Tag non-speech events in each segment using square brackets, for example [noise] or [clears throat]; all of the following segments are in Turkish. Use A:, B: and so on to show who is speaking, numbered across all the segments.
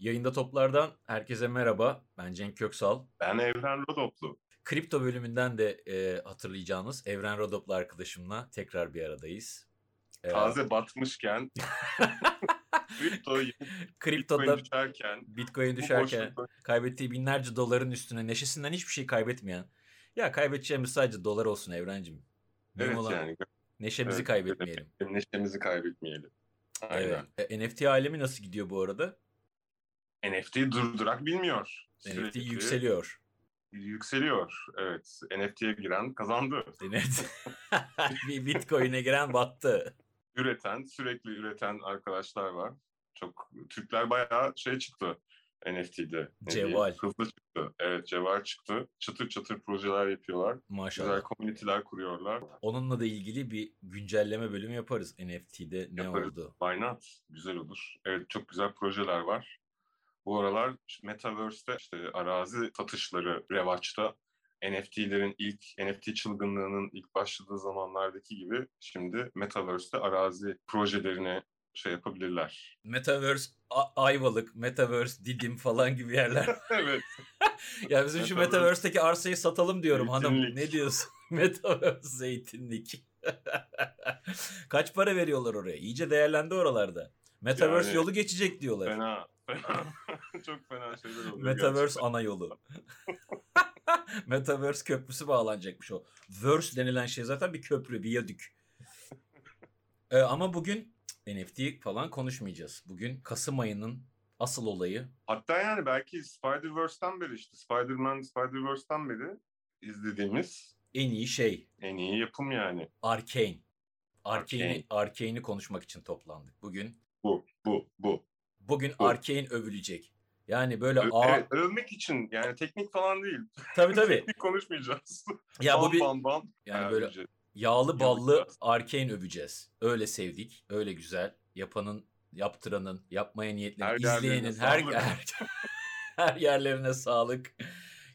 A: Yayında Toplardan herkese merhaba. Ben Cenk Köksal.
B: Ben Evren Rodoplu.
A: Kripto bölümünden de e, hatırlayacağınız Evren Rodoplu arkadaşımla tekrar bir aradayız.
B: E, Taze batmışken, [laughs] kripto
A: kriptoda
B: Bitcoin düşerken,
A: Bitcoin düşerken kaybettiği binlerce doların üstüne neşesinden hiçbir şey kaybetmeyen. Ya kaybedeceğimiz sadece dolar olsun Evrencim.
B: evet olan yani.
A: Neşemizi evet, kaybetmeyelim.
B: Neşemizi kaybetmeyelim.
A: Aynen. Evet. E, NFT alemi nasıl gidiyor bu arada?
B: NFT durdurak bilmiyor.
A: NFT yükseliyor.
B: Yükseliyor. Evet. NFT'ye giren kazandı.
A: Evet. [laughs] bir Bitcoin'e giren battı.
B: Üreten, sürekli üreten arkadaşlar var. Çok Türkler bayağı şey çıktı NFT'de.
A: Ceval.
B: Hızlı çıktı. Evet Ceval çıktı. Çıtır çıtır projeler yapıyorlar.
A: Maşallah.
B: Güzel komüniteler kuruyorlar.
A: Onunla da ilgili bir güncelleme bölümü yaparız. NFT'de ne yaparız. oldu?
B: Why not? Güzel olur. Evet çok güzel projeler var. Bu aralar işte Metaverse'te işte arazi satışları revaçta. NFT'lerin ilk, NFT çılgınlığının ilk başladığı zamanlardaki gibi şimdi Metaverse'te arazi projelerini şey yapabilirler.
A: Metaverse A- Ayvalık, Metaverse Didim falan gibi yerler. [laughs]
B: evet. [laughs]
A: ya bizim şu Metaverse'teki arsayı satalım diyorum zeytinlik. hanım. Ne diyorsun? [laughs] Metaverse zeytinlik. Kaç para veriyorlar oraya? İyice değerlendi oralarda. Metaverse yani, yolu geçecek diyorlar.
B: Fena. Fena. [laughs] Çok fena şeyler oluyor.
A: Metaverse gerçekten. ana yolu. [laughs] Metaverse köprüsü bağlanacakmış o. Verse denilen şey zaten bir köprü, viyadük. ee, ama bugün NFT falan konuşmayacağız. Bugün Kasım ayının asıl olayı.
B: Hatta yani belki Spider-Verse'den beri işte Spider-Man, Spider-Verse'den beri izlediğimiz
A: en iyi şey.
B: En iyi yapım yani.
A: Arkane. Arkane'i Arkane. konuşmak için toplandık. Bugün
B: bu, bu, bu.
A: Bugün bu. Arkane övülecek. Yani böyle
B: Ö- ağır... Evet, övmek için yani teknik falan değil.
A: Tabii tabii. [laughs]
B: konuşmayacağız. [laughs]
A: Ya
B: bam,
A: bu bir
B: bam, bam.
A: yani böyle Yağlı ballı Arkane öveceğiz. Öyle sevdik. Öyle güzel. Yapanın, yaptıranın, yapmaya niyetlenin, izleyenin her, her, [laughs] her yerlerine sağlık.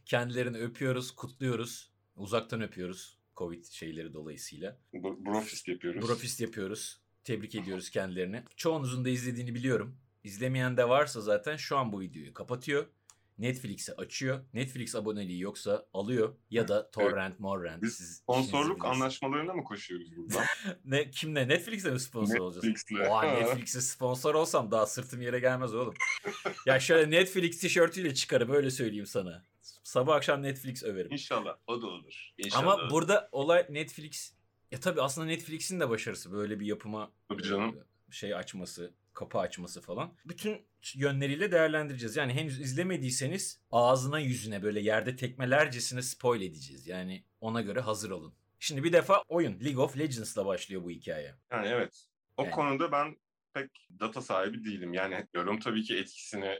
A: Kendilerini öpüyoruz, kutluyoruz. Uzaktan öpüyoruz. Covid şeyleri dolayısıyla.
B: Brofist yapıyoruz.
A: Brofist yapıyoruz. Tebrik ediyoruz kendilerini. Çoğunuzun da izlediğini biliyorum. İzlemeyen de varsa zaten şu an bu videoyu kapatıyor. Netflix'i açıyor. Netflix aboneliği yoksa alıyor ya da torrent, evet. morrent.
B: Biz Siz sponsorluk anlaşmalarına mı koşuyoruz buradan? [laughs]
A: ne kimle? Netflix'e mi sponsor olacağız? Netflix'le. Oha Netflix'e sponsor olsam daha sırtım yere gelmez oğlum. [laughs] ya şöyle Netflix tişörtüyle çıkarım öyle söyleyeyim sana. Sabah akşam Netflix överim.
B: İnşallah o da olur. İnşallah
A: Ama
B: olur.
A: burada olay Netflix ya tabii aslında Netflix'in de başarısı böyle bir yapıma
B: tabii canım.
A: şey açması, kapı açması falan. Bütün yönleriyle değerlendireceğiz. Yani henüz izlemediyseniz ağzına yüzüne böyle yerde tekmelercesine spoil edeceğiz. Yani ona göre hazır olun. Şimdi bir defa oyun League of Legends'la başlıyor bu hikaye.
B: Yani evet. O yani. konuda ben pek data sahibi değilim. Yani yorum tabii ki etkisine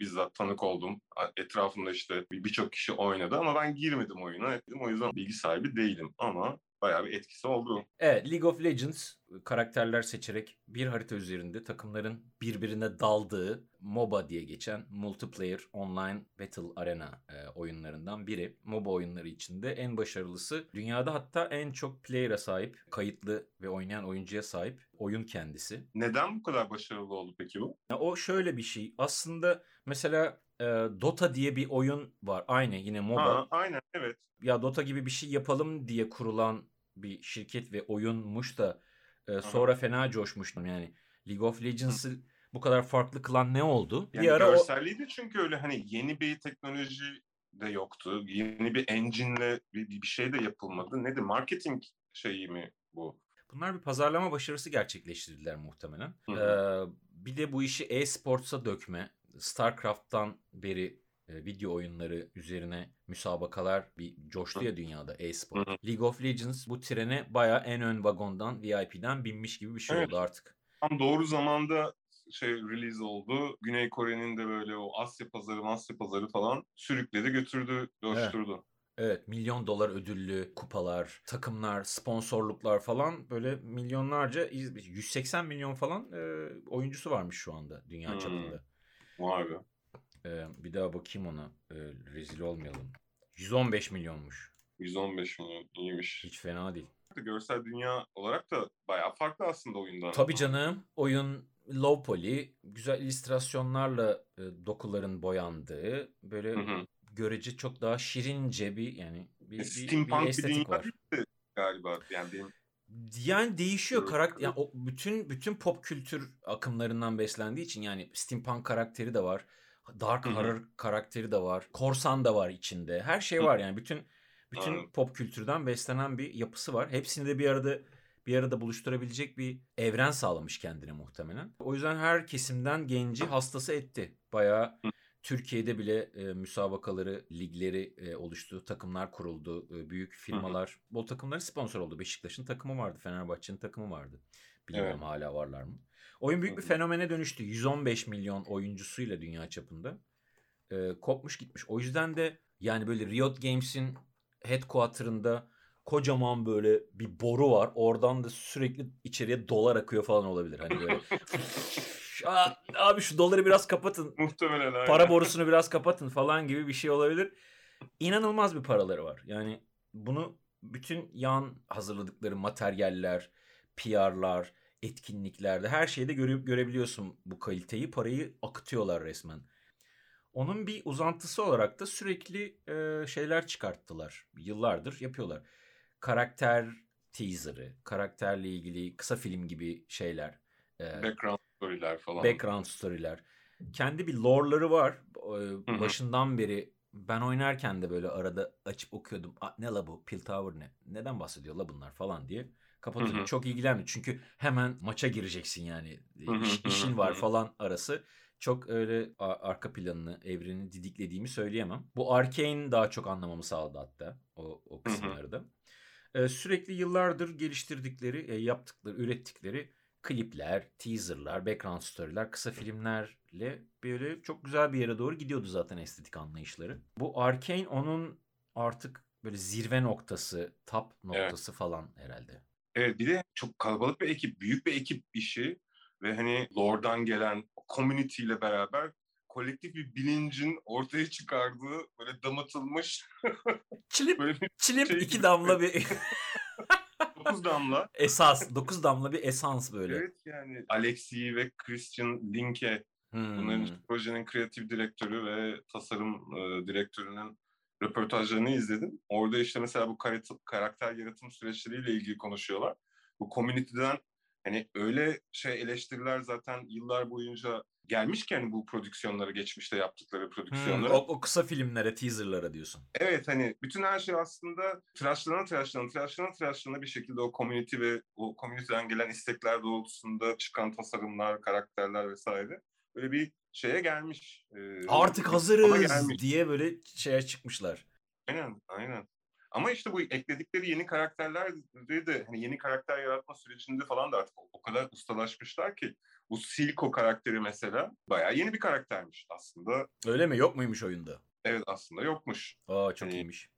B: bizzat tanık oldum. Etrafımda işte birçok kişi oynadı ama ben girmedim oyuna. O yüzden bilgi sahibi değilim ama bayağı bir etkisi oldu.
A: Evet League of Legends karakterler seçerek bir harita üzerinde takımların birbirine daldığı MOBA diye geçen Multiplayer Online Battle Arena e, oyunlarından biri. MOBA oyunları içinde en başarılısı. Dünyada hatta en çok player'a sahip, kayıtlı ve oynayan oyuncuya sahip oyun kendisi.
B: Neden bu kadar başarılı oldu peki bu?
A: Ya o şöyle bir şey. Aslında mesela e, Dota diye bir oyun var. Aynı yine MOBA. Ha,
B: aynen evet.
A: Ya Dota gibi bir şey yapalım diye kurulan bir şirket ve oyunmuş da e, sonra Aha. fena coşmuştum yani. League of Legends'ı bu kadar farklı kılan ne oldu?
B: Yani bir ara görselliği o... çünkü öyle hani yeni bir teknoloji de yoktu. Yeni bir engine'le bir, bir şey de yapılmadı. Nedir? Marketing şeyi mi bu?
A: Bunlar bir pazarlama başarısı gerçekleştirdiler muhtemelen. Ee, bir de bu işi e-sports'a dökme. StarCraft'tan beri e, video oyunları üzerine müsabakalar bir coştu ya dünyada e-spor. League of Legends bu trene baya en ön vagondan VIP'den binmiş gibi bir şey evet. oldu artık.
B: Tam doğru zamanda şey release oldu. Güney Kore'nin de böyle o Asya pazarı, Asya pazarı falan sürükledi, götürdü, coşturdu.
A: Evet. Evet milyon dolar ödüllü kupalar, takımlar, sponsorluklar falan böyle milyonlarca 180 milyon falan e, oyuncusu varmış şu anda dünya hmm. çapında.
B: Vay be.
A: Ee, bir daha bakayım ona. Ee, rezil olmayalım. 115 milyonmuş.
B: 115 milyon iyiymiş.
A: Hiç fena değil.
B: Görsel dünya olarak da bayağı farklı aslında oyundan.
A: Tabii canım. Oyun low poly, güzel illüstrasyonlarla e, dokuların boyandığı böyle
B: Hı hı.
A: görece çok daha şirince bir yani bir, bir,
B: Steampunk
A: bir
B: bir,
A: estetik
B: dünya
A: var.
B: galiba. Yani benim
A: Yani değişiyor karakter yani o bütün bütün pop kültür akımlarından beslendiği için yani steampunk karakteri de var. Dark horror karakteri de var. Korsan da var içinde. Her şey var yani bütün bütün
B: Aynen.
A: pop kültürden beslenen bir yapısı var. Hepsini de bir arada bir arada buluşturabilecek bir evren sağlamış kendine muhtemelen. O yüzden her kesimden genci hastası etti. Bayağı. Türkiye'de bile e, müsabakaları, ligleri e, oluştu, takımlar kuruldu, e, büyük firmalar, bol takımların sponsor oldu. Beşiktaş'ın takımı vardı, Fenerbahçe'nin takımı vardı. Bilmiyorum hala varlar mı? Oyun büyük bir
B: Hı hı.
A: fenomene dönüştü. 115 milyon oyuncusuyla dünya çapında. E, kopmuş gitmiş. O yüzden de yani böyle Riot Games'in headquarter'ında kocaman böyle bir boru var. Oradan da sürekli içeriye dolar akıyor falan olabilir. Hani böyle [laughs] Aa, abi şu doları biraz kapatın.
B: muhtemelen aynen.
A: Para borusunu biraz kapatın falan gibi bir şey olabilir. İnanılmaz bir paraları var. Yani bunu bütün yan hazırladıkları materyaller, PR'lar, etkinliklerde her şeyde göre, görebiliyorsun bu kaliteyi. Parayı akıtıyorlar resmen. Onun bir uzantısı olarak da sürekli e, şeyler çıkarttılar. Yıllardır yapıyorlar. Karakter teaser'ı, karakterle ilgili kısa film gibi şeyler. E,
B: Background story'ler falan.
A: background story'ler. Kendi bir lore'ları var.
B: Hı.
A: Başından beri ben oynarken de böyle arada açıp okuyordum. "Aa, ne la bu? Piltover ne? Neden bahsediyor la bunlar falan diye. Kapatıyordum.
B: Hı hı.
A: Çok ilgilenmiyor. Çünkü hemen maça gireceksin yani. İş, işin var falan arası. Çok öyle arka planını, evrenini didiklediğimi söyleyemem. Bu Arcane daha çok anlamamı sağladı hatta o, o kısımları da. Ee, sürekli yıllardır geliştirdikleri, e, yaptıkları, ürettikleri klipler, teaserlar, background story'ler, kısa filmlerle böyle çok güzel bir yere doğru gidiyordu zaten estetik anlayışları. Bu Arcane onun artık böyle zirve noktası, top noktası falan herhalde.
B: Evet bir de çok kalabalık bir ekip, büyük bir ekip işi ve hani lore'dan gelen community ile beraber kolektif bir bilincin ortaya çıkardığı böyle damatılmış
A: Çilip, [laughs]
B: böyle
A: çilip
B: şey
A: iki
B: gibi.
A: damla [laughs] bir
B: dokuz damla. [laughs]
A: esas, dokuz damla bir esans böyle.
B: Evet yani Alexi ve Christian Linke
A: Hmm.
B: bunların projenin kreatif direktörü ve tasarım e, direktörünün röportajlarını izledim. Orada işte mesela bu karakter yaratım süreçleriyle ilgili konuşuyorlar. Bu community'den hani öyle şey eleştiriler zaten yıllar boyunca gelmişken bu prodüksiyonları geçmişte yaptıkları
A: Hmm,
B: prodüksiyonlara.
A: o, o kısa filmlere, teaserlara diyorsun.
B: Evet hani bütün her şey aslında tıraşlana tıraşlana tıraşlana tıraşlana bir şekilde o community ve o community'den gelen istekler doğrultusunda çıkan tasarımlar, karakterler vesaire böyle bir şeye gelmiş. Ee,
A: Artık hazırız
B: gelmiş.
A: diye böyle şeye çıkmışlar.
B: Aynen, aynen. Ama işte bu ekledikleri yeni karakterleri de hani yeni karakter yaratma sürecinde falan da artık o- kadar ustalaşmışlar ki bu Silco karakteri mesela bayağı yeni bir karaktermiş aslında.
A: Öyle mi? Yok muymuş oyunda?
B: Evet aslında yokmuş.
A: Aa çok
B: Hani-
A: iyiymiş.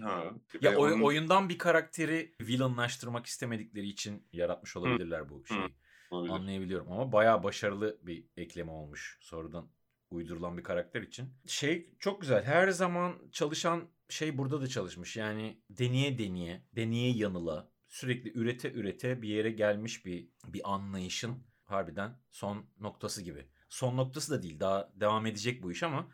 B: Ha.
A: Ya oy-
B: onun-
A: oyundan bir karakteri villainlaştırmak istemedikleri için yaratmış olabilirler bu şeyi.
B: Olabilir.
A: Anlayabiliyorum ama bayağı başarılı bir ekleme olmuş sonradan uydurulan bir karakter için. Şey çok güzel. Her zaman çalışan şey burada da çalışmış. Yani deneye deneye, deneye yanıla, sürekli ürete ürete bir yere gelmiş bir bir anlayışın harbiden son noktası gibi. Son noktası da değil. Daha devam edecek bu iş ama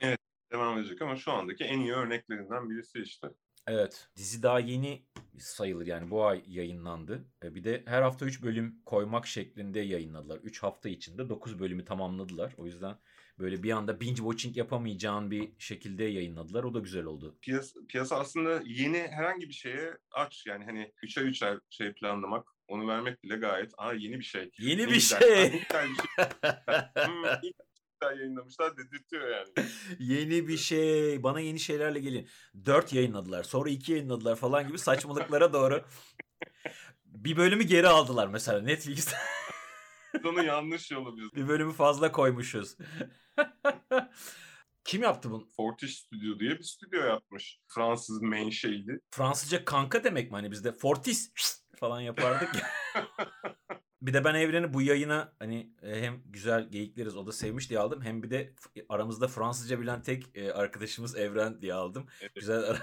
B: devam edecek ama şu andaki en iyi örneklerinden birisi işte.
A: Evet. Dizi daha yeni sayılır yani bu ay yayınlandı. E, Bir de her hafta 3 bölüm koymak şeklinde yayınladılar. 3 hafta içinde 9 bölümü tamamladılar. O yüzden böyle bir anda binge watching yapamayacağın bir şekilde yayınladılar. O da güzel oldu.
B: Piyasa, piyasa aslında yeni herhangi bir şeye aç. Yani hani üçer üçer şey planlamak, onu vermek bile gayet aa yeni bir şey.
A: Yeni
B: Ne
A: bir
B: güzel,
A: şey.
B: güzel bir şey. [laughs] Hmm, güzel yayınlamışlar dedirtiyor yani.
A: yeni bir şey. Bana yeni şeylerle gelin. 4 yayınladılar. Sonra 2 yayınladılar falan gibi saçmalıklara doğru. Bir bölümü geri aldılar mesela Netflix'te.
B: Biz onu yanlış yollamışız.
A: bir bölümü fazla koymuşuz. [laughs] Kim yaptı bunu?
B: Fortiş Studio diye bir stüdyo yapmış. Fransız menşeili.
A: Fransızca kanka demek mi? Hani bizde Fortis [laughs] falan yapardık ya. [laughs] bir de ben Evren'i bu yayına hani e, hem güzel geyikleriz o da sevmiş diye aldım. Hem bir de aramızda Fransızca bilen tek e, arkadaşımız Evren diye aldım.
B: Evet.
A: Güzel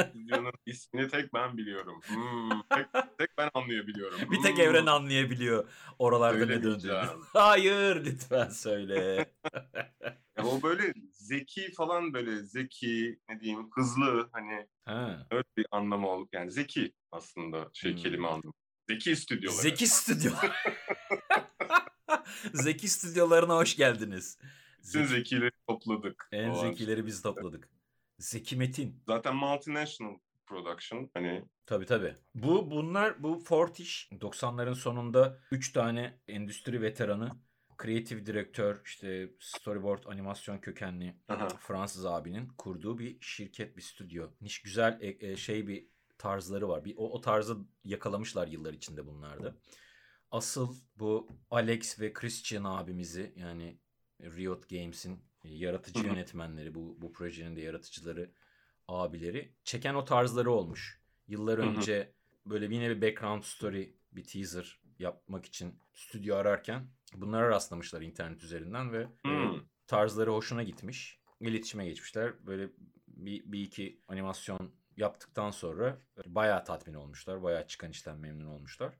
B: stüdyonun ismini tek ben biliyorum. Hmm, tek, [laughs] tek ben anlayabiliyorum.
A: Bir tek
B: Hmm.
A: evren anlayabiliyor oralarda ne döndüğünü. [laughs] Hayır lütfen söyle. [laughs]
B: Ya o böyle zeki falan böyle zeki ne diyeyim hızlı hani
A: ha.
B: öyle bir anlamı ol yani zeki aslında şey
A: Hmm.
B: kelime anlamı. Zeki stüdyoları.
A: Zeki Stüdyo. Zeki stüdyolarına hoş geldiniz.
B: Bütün
A: Zeki-
B: zekileri topladık.
A: en zekileri biz topladık. Zeki Metin.
B: Zaten multinational production hani
A: Tabii tabii. Bu bunlar bu Fortiş 90'ların sonunda 3 tane endüstri veteranı, kreatif direktör, işte storyboard animasyon kökenli
B: aha,
A: Fransız abinin kurduğu bir şirket, bir stüdyo. Niş güzel e, e, şey bir tarzları var. Bir o, o tarzı yakalamışlar yıllar içinde bunlarda. Asıl bu Alex ve Christian abimizi yani Riot Games'in yaratıcı
B: Hı hı.
A: yönetmenleri, bu bu projenin de yaratıcıları, abileri çeken o tarzları olmuş. Yıllar önce böyle yine bir background story, bir teaser yapmak için stüdyo ararken bunlara rastlamışlar internet üzerinden ve e,
B: Hmm.
A: tarzları hoşuna gitmiş. İletişime geçmişler. Böyle bir, bir iki animasyon yaptıktan sonra bayağı tatmin olmuşlar. Bayağı çıkan işten memnun olmuşlar.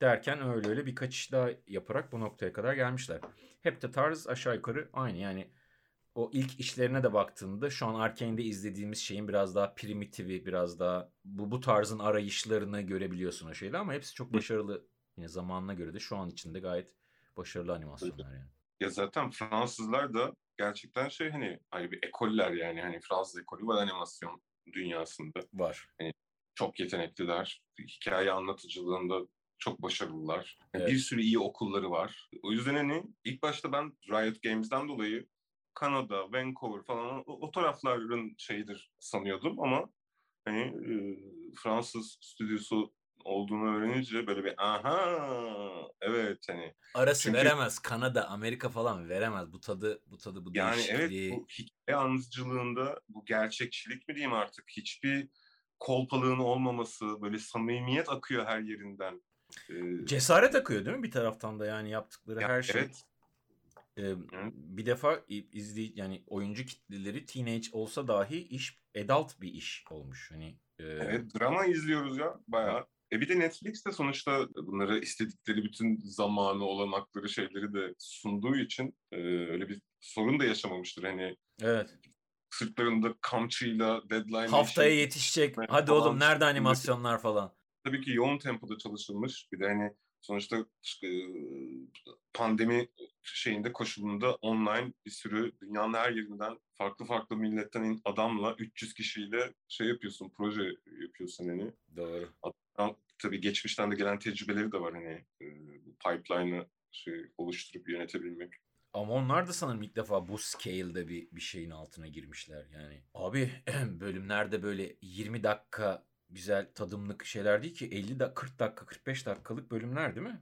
A: Derken öyle öyle birkaç iş daha yaparak bu noktaya kadar gelmişler. Hep de tarz aşağı yukarı aynı. Yani o ilk işlerine de baktığında şu an Arkane'de izlediğimiz şeyin biraz daha primitivi, biraz daha bu, bu tarzın arayışlarını görebiliyorsun o şeyde ama hepsi çok başarılı. Yine zamanına göre de şu an içinde gayet başarılı animasyonlar yani.
B: Ya zaten Fransızlar da gerçekten şey hani ayrı bir ekoller yani hani Fransız ekolü var animasyon dünyasında.
A: Var.
B: Çok yetenekliler. Hikaye anlatıcılığında çok başarılılar.
A: Evet.
B: Bir sürü iyi okulları var. O yüzden hani ilk başta ben Riot Games'den dolayı Kanada, Vancouver falan o, o tarafların şeyidir sanıyordum ama hani e, Fransız stüdyosu olduğunu öğrenince böyle bir aha evet hani
A: Arası
B: Çünkü-
A: veremez. Kanada, Amerika falan veremez. Bu tadı, bu tadı, bu
B: Yani evet
A: değişikliği.
B: bu hikaye anlatıcılığında bu gerçekçilik mi diyeyim artık hiçbir kolpalığın olmaması böyle samimiyet akıyor her yerinden. Ee,
A: Cesaret akıyor değil mi bir taraftan da yani yaptıkları
B: ya
A: her şey.
B: Evet
A: Ee, bir defa izley yani oyuncu kitleleri teenage olsa dahi iş adult bir iş olmuş. Hani e,
B: evet drama izliyoruz ya bayağı. E bir de Netflix de sonuçta bunları istedikleri bütün zamanı, olanakları, şeyleri de sunduğu için e, öyle bir sorun da yaşamamıştır. Hani
A: evet.
B: sırtlarında kamçıyla deadline
A: Haftaya
B: işi-
A: yetişecek. Hadi
B: falan.
A: oğlum nerede animasyonlar falan.
B: tabii ki yoğun tempoda çalışılmış. Bir de hani sonuçta pandemi şeyinde koşulunda online bir sürü dünyanın her yerinden farklı farklı milletten adamla 300 kişiyle şey yapıyorsun, proje yapıyorsun hani.
A: Doğru.
B: Tabii geçmişten de gelen tecrübeleri de var hani e, pipeline'ı şey oluşturup yönetebilmek.
A: Ama onlar da sanırım ilk defa bu scale'de bir, bir şeyin altına girmişler yani. Abi [clears throat] bölümlerde böyle 20 dakika güzel tadımlık şeyler değil ki 50 dakika 40 dakika 45 dakikalık bölümler değil mi?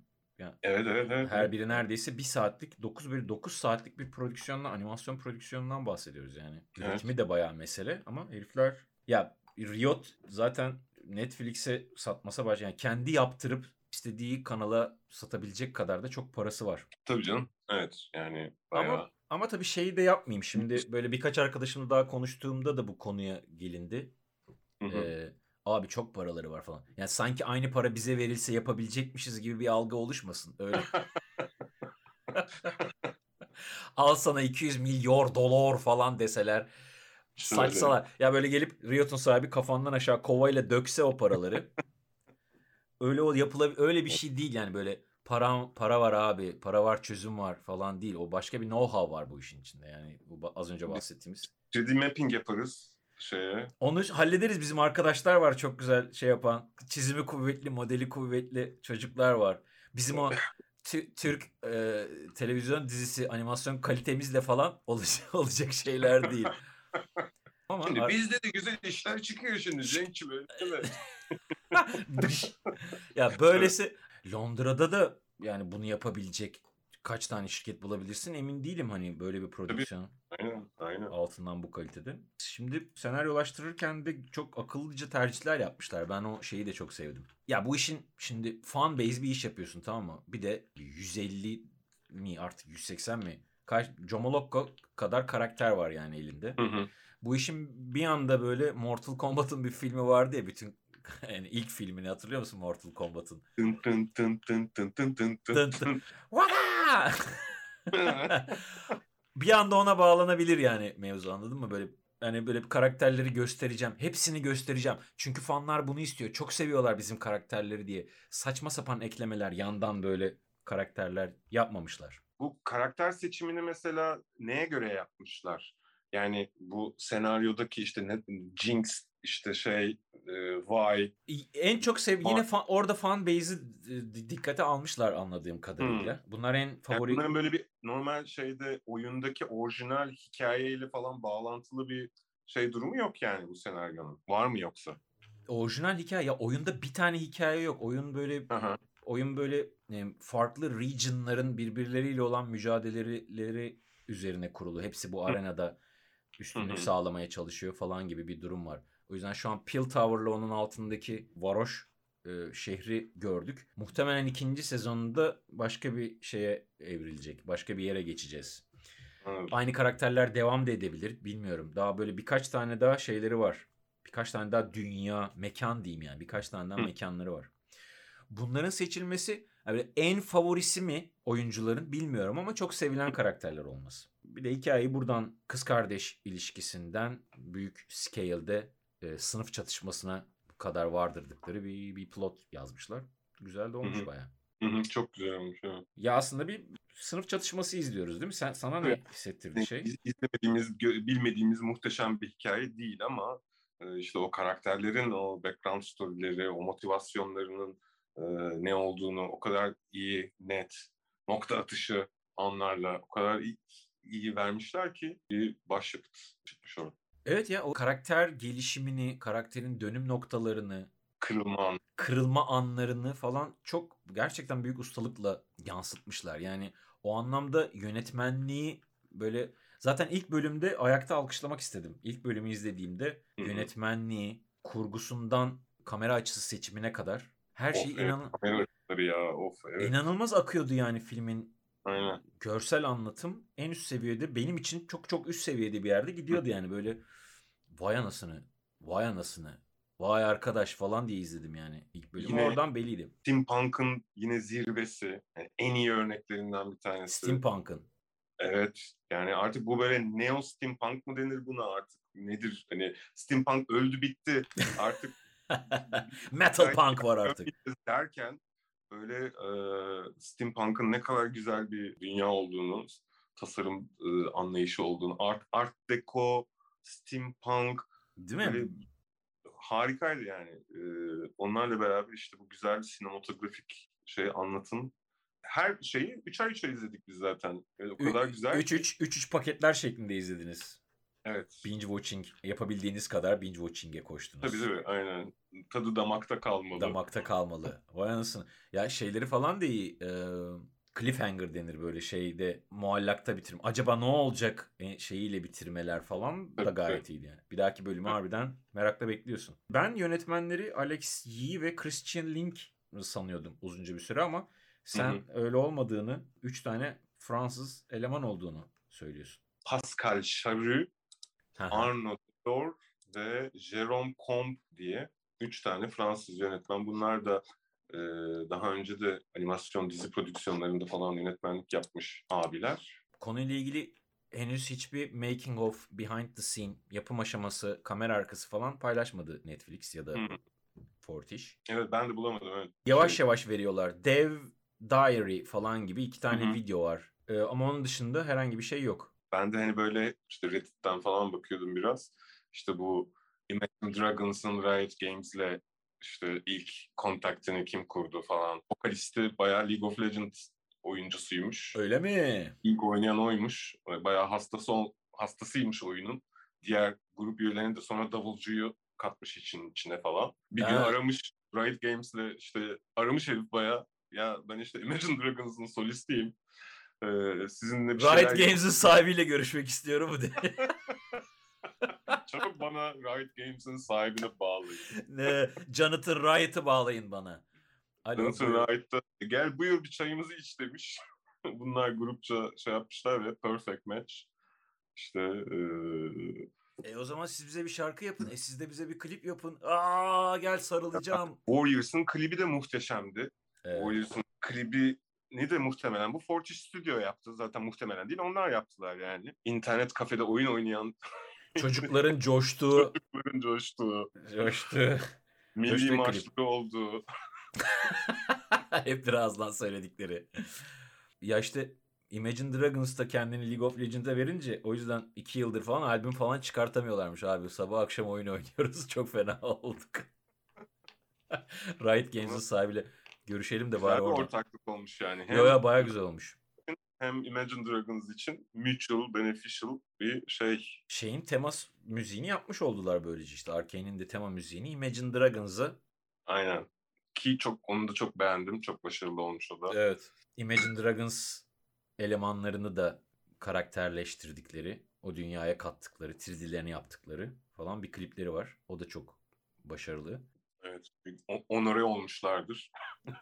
B: Evet evet evet.
A: Her biri neredeyse bir saatlik 9 bir 9 saatlik bir prodüksiyonla animasyon prodüksiyonundan bahsediyoruz yani.
B: Evet.
A: Üretimi de bayağı mesele ama herifler ya Riot zaten Netflix'e satmasa baş yani kendi yaptırıp istediği kanala satabilecek kadar da çok parası var.
B: Tabii canım. Evet yani bayağı.
A: Ama ama tabii şeyi de yapmayayım. Şimdi böyle birkaç arkadaşımla daha konuştuğumda da bu konuya gelindi.
B: Hı hı.
A: Ee, abi çok paraları var falan. Yani sanki aynı para bize verilse yapabilecekmişiz gibi bir algı oluşmasın. Öyle. [laughs] Al sana 200 milyon dolar falan deseler. Saçsalar. Ya böyle gelip Riot'un sahibi kafandan aşağı kovayla dökse o paraları. [laughs] öyle o yapıla öyle bir şey değil yani böyle para para var abi, para var, çözüm var falan değil. O başka bir know-how var bu işin içinde. Yani bu az önce bahsettiğimiz.
B: 3D mapping yaparız şeye.
A: Onu hallederiz. Bizim arkadaşlar var çok güzel şey yapan. Çizimi kuvvetli, modeli kuvvetli çocuklar var. Bizim o [laughs] Tü- Türk e, televizyon dizisi animasyon kalitemizle falan olacak, [laughs] olacak şeyler değil. [laughs] Ama
B: Şimdi bizde de güzel işler çıkıyor şimdi Cenk'çi böyle değil mi?
A: Ya böylesi Londra'da da yani bunu yapabilecek kaç tane şirket bulabilirsin emin değilim hani böyle bir prodüksiyon
B: aynen aynen.
A: altından bu kalitede. Şimdi senaryolaştırırken de çok akıllıca tercihler yapmışlar. Ben o şeyi de çok sevdim. Ya bu işin şimdi fan base bir iş yapıyorsun tamam mı? Bir de 150 mi artık 180 mi? Kaç Jomolokko kadar karakter var yani elinde.
B: Hı hı.
A: Bu işin bir anda böyle Mortal Kombat'ın bir filmi vardı ya bütün [laughs] yani ilk filmini hatırlıyor musun Mortal Kombat'ın?
B: Tın tın tın tın tın tın tın
A: Tın tın. [laughs] Bir anda ona bağlanabilir yani mevzu anladın mı? Böyle yani böyle karakterleri göstereceğim. Hepsini göstereceğim. Çünkü fanlar bunu istiyor. Çok seviyorlar bizim karakterleri diye. Saçma sapan eklemeler yandan böyle karakterler yapmamışlar.
B: Bu karakter seçimini mesela neye göre yapmışlar? Yani bu senaryodaki işte ne, Jinx işte şey e, Vi
A: En çok sev yine fan, orada fan base'i e, dikkate almışlar anladığım kadarıyla.
B: Hmm.
A: Bunlar en favori
B: yani bunların böyle bir normal şeyde oyundaki orijinal hikayeyle falan bağlantılı bir şey durumu yok yani bu senaryonun. Var mı yoksa?
A: orijinal hikaye ya oyunda bir tane hikaye yok. Oyun böyle
B: Aha.
A: oyun böyle e, farklı region'ların birbirleriyle olan mücadeleleri üzerine kurulu. Hepsi bu arenada üstünlük sağlamaya çalışıyor falan gibi bir durum var. O yüzden şu an Pil Tower'la onun altındaki varoş e, şehri gördük. Muhtemelen ikinci sezonunda başka bir şeye evrilecek. Başka bir yere geçeceğiz.
B: Evet.
A: Aynı karakterler devam da edebilir. Bilmiyorum. Daha böyle birkaç tane daha şeyleri var. Birkaç tane daha dünya, mekan diyeyim yani. Birkaç tane daha
B: Hı.
A: mekanları var. Bunların seçilmesi yani en favorisi mi oyuncuların bilmiyorum ama çok sevilen karakterler olması. Bir de hikayeyi buradan kız kardeş ilişkisinden büyük scale'de e, sınıf çatışmasına kadar vardırdıkları bir, bir plot yazmışlar. Güzel de olmuş
B: Hı hı.
A: baya.
B: Hı hı, Çok güzel olmuş. Evet.
A: Ya aslında bir sınıf çatışması izliyoruz değil mi? Sen sana ne
B: Evet.
A: hissettirdi şey?
B: Biz izlemediğimiz, bilmediğimiz muhteşem bir hikaye değil ama e, işte o karakterlerin o background storyleri, o motivasyonlarının e, ne olduğunu o kadar iyi, net, nokta atışı anlarla o kadar iyi, iyi vermişler ki bir başyapıt çıkmış orada.
A: Evet ya o karakter gelişimini, karakterin dönüm noktalarını,
B: Kırılma anı.
A: kırılma anlarını falan çok gerçekten büyük ustalıkla yansıtmışlar. Yani o anlamda yönetmenliği böyle zaten ilk bölümde ayakta alkışlamak istedim. İlk bölümü izlediğimde
B: Hı hı.
A: yönetmenliği, kurgusundan kamera açısı seçimine kadar her şey
B: Of, evet,
A: inan-
B: kamera açıları ya of evet.
A: inanılmaz akıyordu yani filmin
B: Aynen.
A: görsel anlatım en üst seviyede benim için çok çok üst seviyede bir yerde gidiyordu yani böyle vay anasını vay anasını vay arkadaş falan diye izledim yani ilk bölümü
B: Yine-
A: oradan belliydi.
B: Steampunk'ın yine zirvesi. Yani en iyi örneklerinden bir tanesi.
A: Steampunk'ın.
B: Evet. Yani artık bu böyle neo steampunk mı denir buna artık? Nedir? Hani steampunk öldü bitti. Artık [laughs]
A: Metal punk var artık. [laughs]
B: derken böyle e, steampunk'ın ne kadar güzel bir dünya olduğunu, tasarım e, anlayışı olduğunu, art, art deco, steampunk
A: Değil mi?
B: böyle harikaydı yani. E, onlarla beraber işte bu güzel sinematografik şey anlatım. Her şeyi üçer üçer izledik biz zaten. E, o kadar güzel.
A: 3 3 3 3 paketler şeklinde izlediniz.
B: Evet.
A: Binge watching yapabildiğiniz kadar binge watching'e koştunuz.
B: Tabii tabii aynen. Tadı damakta kalmalı.
A: Damakta kalmalı. Vay anasını. Ya şeyleri falan da iyi. Ee, cliffhanger denir böyle şeyde muallakta bitirim. Acaba ne olacak e, şeyiyle bitirmeler falan da gayet iyiydi yani. Bir dahaki bölümü harbiden merakla bekliyorsun. Ben yönetmenleri Alex Yee ve Christian Link sanıyordum uzunca bir süre ama sen
B: Hı
A: öyle olmadığını, 3 tane Fransız eleman olduğunu söylüyorsun.
B: Pascal
A: Hı hı.
B: Arnaud Dor ve Jérôme Combe diye üç tane Fransız yönetmen. Bunlar da e, daha önce de animasyon dizi prodüksiyonlarında falan yönetmenlik yapmış abiler.
A: Konuyla ilgili henüz hiçbir making of, behind the scene, yapım aşaması, kamera arkası falan paylaşmadı Netflix ya da
B: Hı.
A: Fortiş.
B: Evet ben de bulamadım. Evet.
A: Yavaş
B: Şey,
A: yavaş veriyorlar. Dev Diary falan gibi iki tane
B: Hı hı.
A: video var. Ee, ama onun dışında herhangi bir şey yok.
B: Ben de hani böyle işte Reddit'ten falan bakıyordum biraz. İşte bu Imagine Dragons'ın Riot Games'le işte ilk kontaktini kim kurdu falan. Vokalisti bayağı League of Legends oyuncusuymuş.
A: Öyle mi?
B: İlk oynayan oymuş. Bayağı hastası hastasıymış oyunun. Diğer grup üyelerine de sonra davulcuyu katmış için içine falan. Bir gün
A: Ha.
B: aramış Riot Games'le işte aramış herif bayağı. Ya ben işte Imagine Dragons'ın solistiyim. Ee, sizinle bir
A: Riot Games'in sahibiyle görüşmek istiyorum bu diye. [laughs]
B: Çabuk bana Riot Games'in sahibine bağlayın.
A: Ne, Jonathan Riot'ı bağlayın bana. Alo,
B: Jonathan. Riot'ta gel buyur bir çayımızı iç demiş. [laughs] Bunlar grupça şey yapmışlar ve perfect match. İşte eee,
A: E o zaman siz bize bir şarkı yapın. E siz de bize bir klip yapın. Aa gel sarılacağım. [laughs]
B: Warriors'ın klibi de muhteşemdi.
A: Evet.
B: Warriors'ın klibi ne de muhtemelen bu Forge Studio yaptı zaten muhtemelen değil onlar yaptılar yani. İnternet kafede oyun oynayan
A: Çocukların [laughs] coştuğu,
B: çocukların coştuğu,
A: coştuğu.
B: milli marşları olduğu. [laughs]
A: Hep birazdan söyledikleri. Ya işte Imagine Dragons da kendini League of Legends'e verince o yüzden iki yıldır falan albüm falan çıkartamıyorlarmış abi. Sabah akşam oyun oynuyoruz. [laughs] Çok fena olduk. Riot Games'in sahibiyle görüşelim de
B: Güzel
A: bari orada.
B: ortaklık olmuş yani. Hem,
A: Yo ya baya güzel olmuş.
B: hem Imagine Dragons için mutual, beneficial bir şey.
A: Şeyin temas müziğini yapmış oldular böylece işte. Arkane'in de tema müziğini Imagine Dragons'a
B: Aynen. Ki çok onu da çok beğendim. Çok başarılı olmuş o da.
A: Evet. Imagine Dragons elemanlarını da karakterleştirdikleri, o dünyaya kattıkları, 3D'lerini yaptıkları falan bir klipleri var. O da çok başarılı.
B: Evet. Onore olmuşlardır.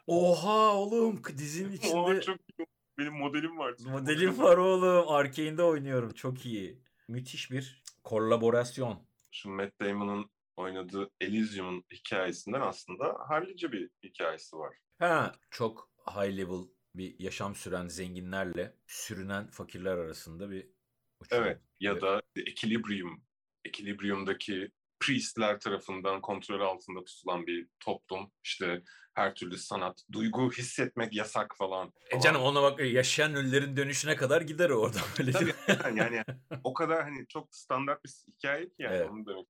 A: Oha oğlum dizinin [laughs] içinde
B: çok iyi. Benim modelim var.
A: modelim var oğlum. Arkane'de oynuyorum. Çok iyi. Müthiş bir kollaborasyon.
B: Şu Matt Damon'ın oynadığı Elysium'un hikayesinden aslında hallice bir hikayesi var.
A: Ha çok high level bir yaşam süren zenginlerle sürünen fakirler arasında bir uçurum.
B: Evet. Ya da Equilibrium. Equilibrium'daki priestler tarafından kontrol altında tutulan bir toplum. İşte her türlü sanat, duygu hissetmek yasak falan.
A: E canım ona bak yaşayan ölülerin dönüşüne kadar gider o oradan öyle değil mi?
B: Tabii yani [laughs] o kadar hani çok standart bir hikaye ki yani
A: Evet.
B: onu demek.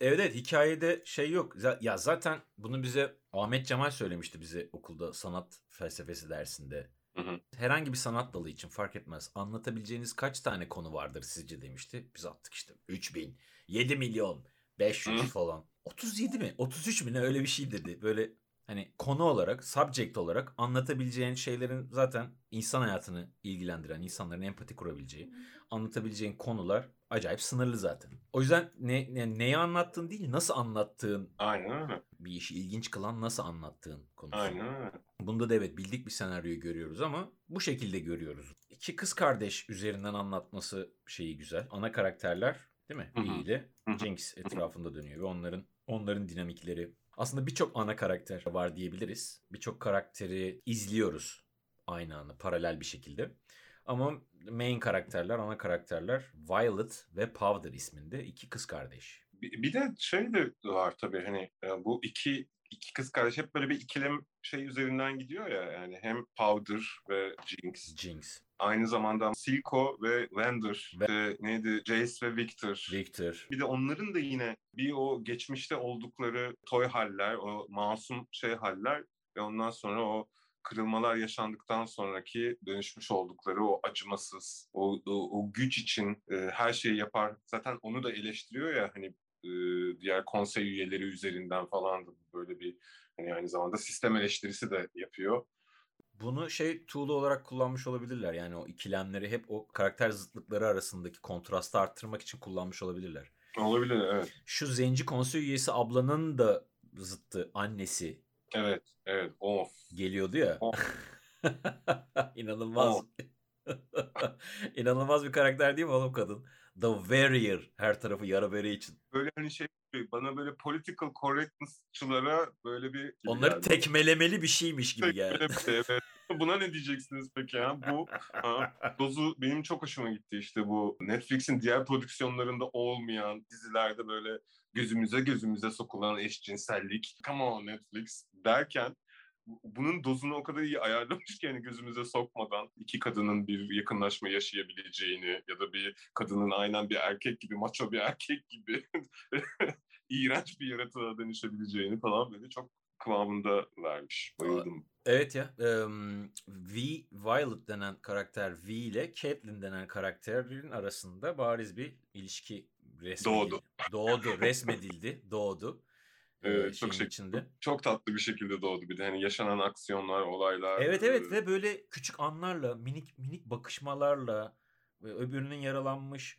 A: Evet evet hikayede şey yok. Ya zaten bunu bize Ahmet Cemal söylemişti bize okulda sanat felsefesi dersinde.
B: Hı hı.
A: Herhangi bir sanat dalı için fark etmez. Anlatabileceğiniz kaç tane konu vardır sizce demişti. Biz attık işte 3000, 7 milyon, 500
B: Hı.
A: falan. 37 mi? 33 mi ne öyle bir şey dedi. Böyle hani konu olarak, subject olarak anlatabileceğin şeylerin zaten insan hayatını ilgilendiren, insanların empati kurabileceği, anlatabileceğin konular acayip sınırlı zaten. O yüzden ne, ne- neyi anlattığın değil, nasıl anlattığın
B: Aynen öyle.
A: bir işi ilginç kılan nasıl anlattığın konusu.
B: Aynen öyle.
A: Bunda da evet bildik bir senaryoyu görüyoruz ama bu şekilde görüyoruz. İki kız kardeş üzerinden anlatması şeyi güzel. Ana karakterler değil mi?
B: Hı hı.
A: V ile. Jinx etrafında dönüyor ve onların onların dinamikleri. Aslında birçok ana karakter var diyebiliriz. Birçok karakteri izliyoruz aynı anda paralel bir şekilde. Ama main karakterler, ana karakterler Violet ve Powder isminde iki kız kardeş.
B: Bir, bir de şey de var tabii hani e, bu iki iki kız kardeş hep böyle bir ikilem şey üzerinden gidiyor ya yani hem Powder ve Jinx
A: Jinx,
B: aynı zamanda Silco ve Vander
A: Ve-
B: ve neydi Jace ve Victor.
A: Victor.
B: Bir de onların da yine bir o geçmişte oldukları toy haller, o masum şey haller ve ondan sonra o kırılmalar yaşandıktan sonraki dönüşmüş oldukları o acımasız, o, o, o güç için e, her şeyi yapar. Zaten onu da eleştiriyor ya hani e, diğer konsey üyeleri üzerinden falan da böyle bir hani aynı zamanda sistem eleştirisi de yapıyor.
A: Bunu şey tool olarak kullanmış olabilirler. Yani o ikilemleri hep o karakter zıtlıkları arasındaki kontrastı arttırmak için kullanmış olabilirler.
B: Olabilir evet.
A: Şu zenci konsey üyesi ablanın da zıttı annesi
B: Evet, evet. Of.
A: geliyordu ya.
B: Oh. [laughs]
A: İnanılmaz.
B: Oh. [laughs]
A: İnanılmaz bir karakter değil mi oğlum kadın? The Warrior. Her tarafı yara bere için.
B: Böyle hani şey bana böyle political correctness'çılara böyle bir
A: Onları
B: geldi.
A: tekmelemeli bir şeymiş gibi geldi.
B: evet. [laughs] Buna ne diyeceksiniz peki ya? Bu ha, dozu benim çok hoşuma gitti işte bu Netflix'in diğer prodüksiyonlarında olmayan dizilerde böyle gözümüze gözümüze sokulan eşcinsellik. Come on Netflix derken bunun dozunu o kadar iyi ayarlamış ki yani gözümüze sokmadan iki kadının bir yakınlaşma yaşayabileceğini ya da bir kadının aynen bir erkek gibi, maço bir erkek gibi [laughs] iğrenç bir yaratığa dönüşebileceğini falan böyle çok kıvamında vermiş. Bayıldım.
A: Evet ya. em, V, Violet denen karakter V ile Caitlyn denen karakterin arasında bariz bir ilişki resmedildi.
B: Doğdu.
A: Doğdu. Resmedildi. Doğdu.
B: Evet, çok şey-
A: içinde.
B: Çok tatlı bir şekilde doğdu bir de hani yaşanan aksiyonlar, olaylar.
A: Evet evet ve böyle küçük anlarla, minik minik bakışmalarla öbürünün yaralanmış,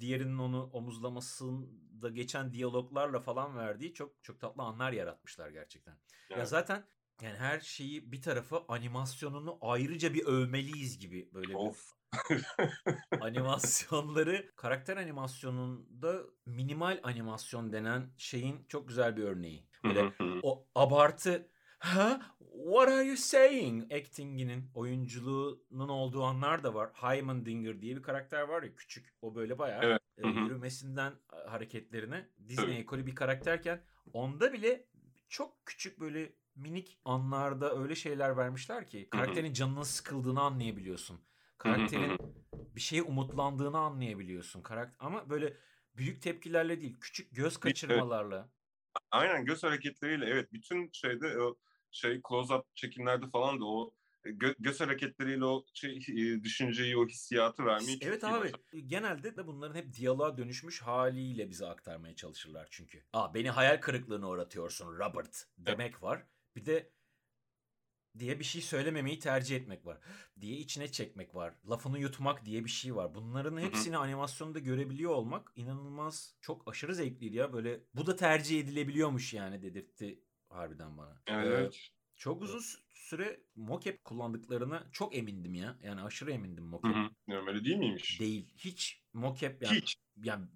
A: diğerinin onu omuzlamasında geçen diyaloglarla falan verdiği çok çok tatlı anlar yaratmışlar gerçekten. Ya
B: Evet.
A: zaten yani her şeyi bir tarafa animasyonunu ayrıca bir övmeliyiz gibi böyle bir
B: Of [laughs]
A: Animasyonları karakter animasyonunda minimal animasyon denen şeyin çok güzel bir örneği. Böyle o abartı ha what are you saying acting'inin oyunculuğunun olduğu anlar da var. Heimendinger diye bir karakter var ya küçük. O böyle bayağı
B: Evet.
A: e, yürümesinden e, hareketlerine Disney ekolü bir karakterken onda bile çok küçük böyle minik anlarda öyle şeyler vermişler ki karakterin canının sıkıldığını anlayabiliyorsun. Karakterin bir şeye umutlandığını anlayabiliyorsun. Karakter ama böyle büyük tepkilerle değil, küçük göz kaçırmalarla.
B: Aynen göz hareketleriyle evet bütün şeyde o şey close up çekimlerde falan da o e, gö- göz hareketleriyle o şey düşünceyi o hissiyatı vermeyi
A: Evet abi.
B: başardı.
A: Genelde de bunların hep diyaloğa dönüşmüş haliyle bize aktarmaya çalışırlar çünkü. Aa beni hayal kırıklığına uğratıyorsun Robert demek var. Bir de diye bir şey söylememeyi tercih etmek var. Diye içine çekmek var. Lafını yutmak diye bir şey var. Bunların hepsini animasyonda görebiliyor olmak inanılmaz çok aşırı zevkliydi ya. Böyle bu da tercih edilebiliyormuş yani dedirtti harbiden bana.
B: Evet,
A: Ee, çok uzun sü- süre mocap kullandıklarına çok emindim ya. Yani aşırı emindim mocap.
B: hı. Öyle değil miymiş?
A: Değil. Hiç mocap yani,
B: Hiç.
A: yani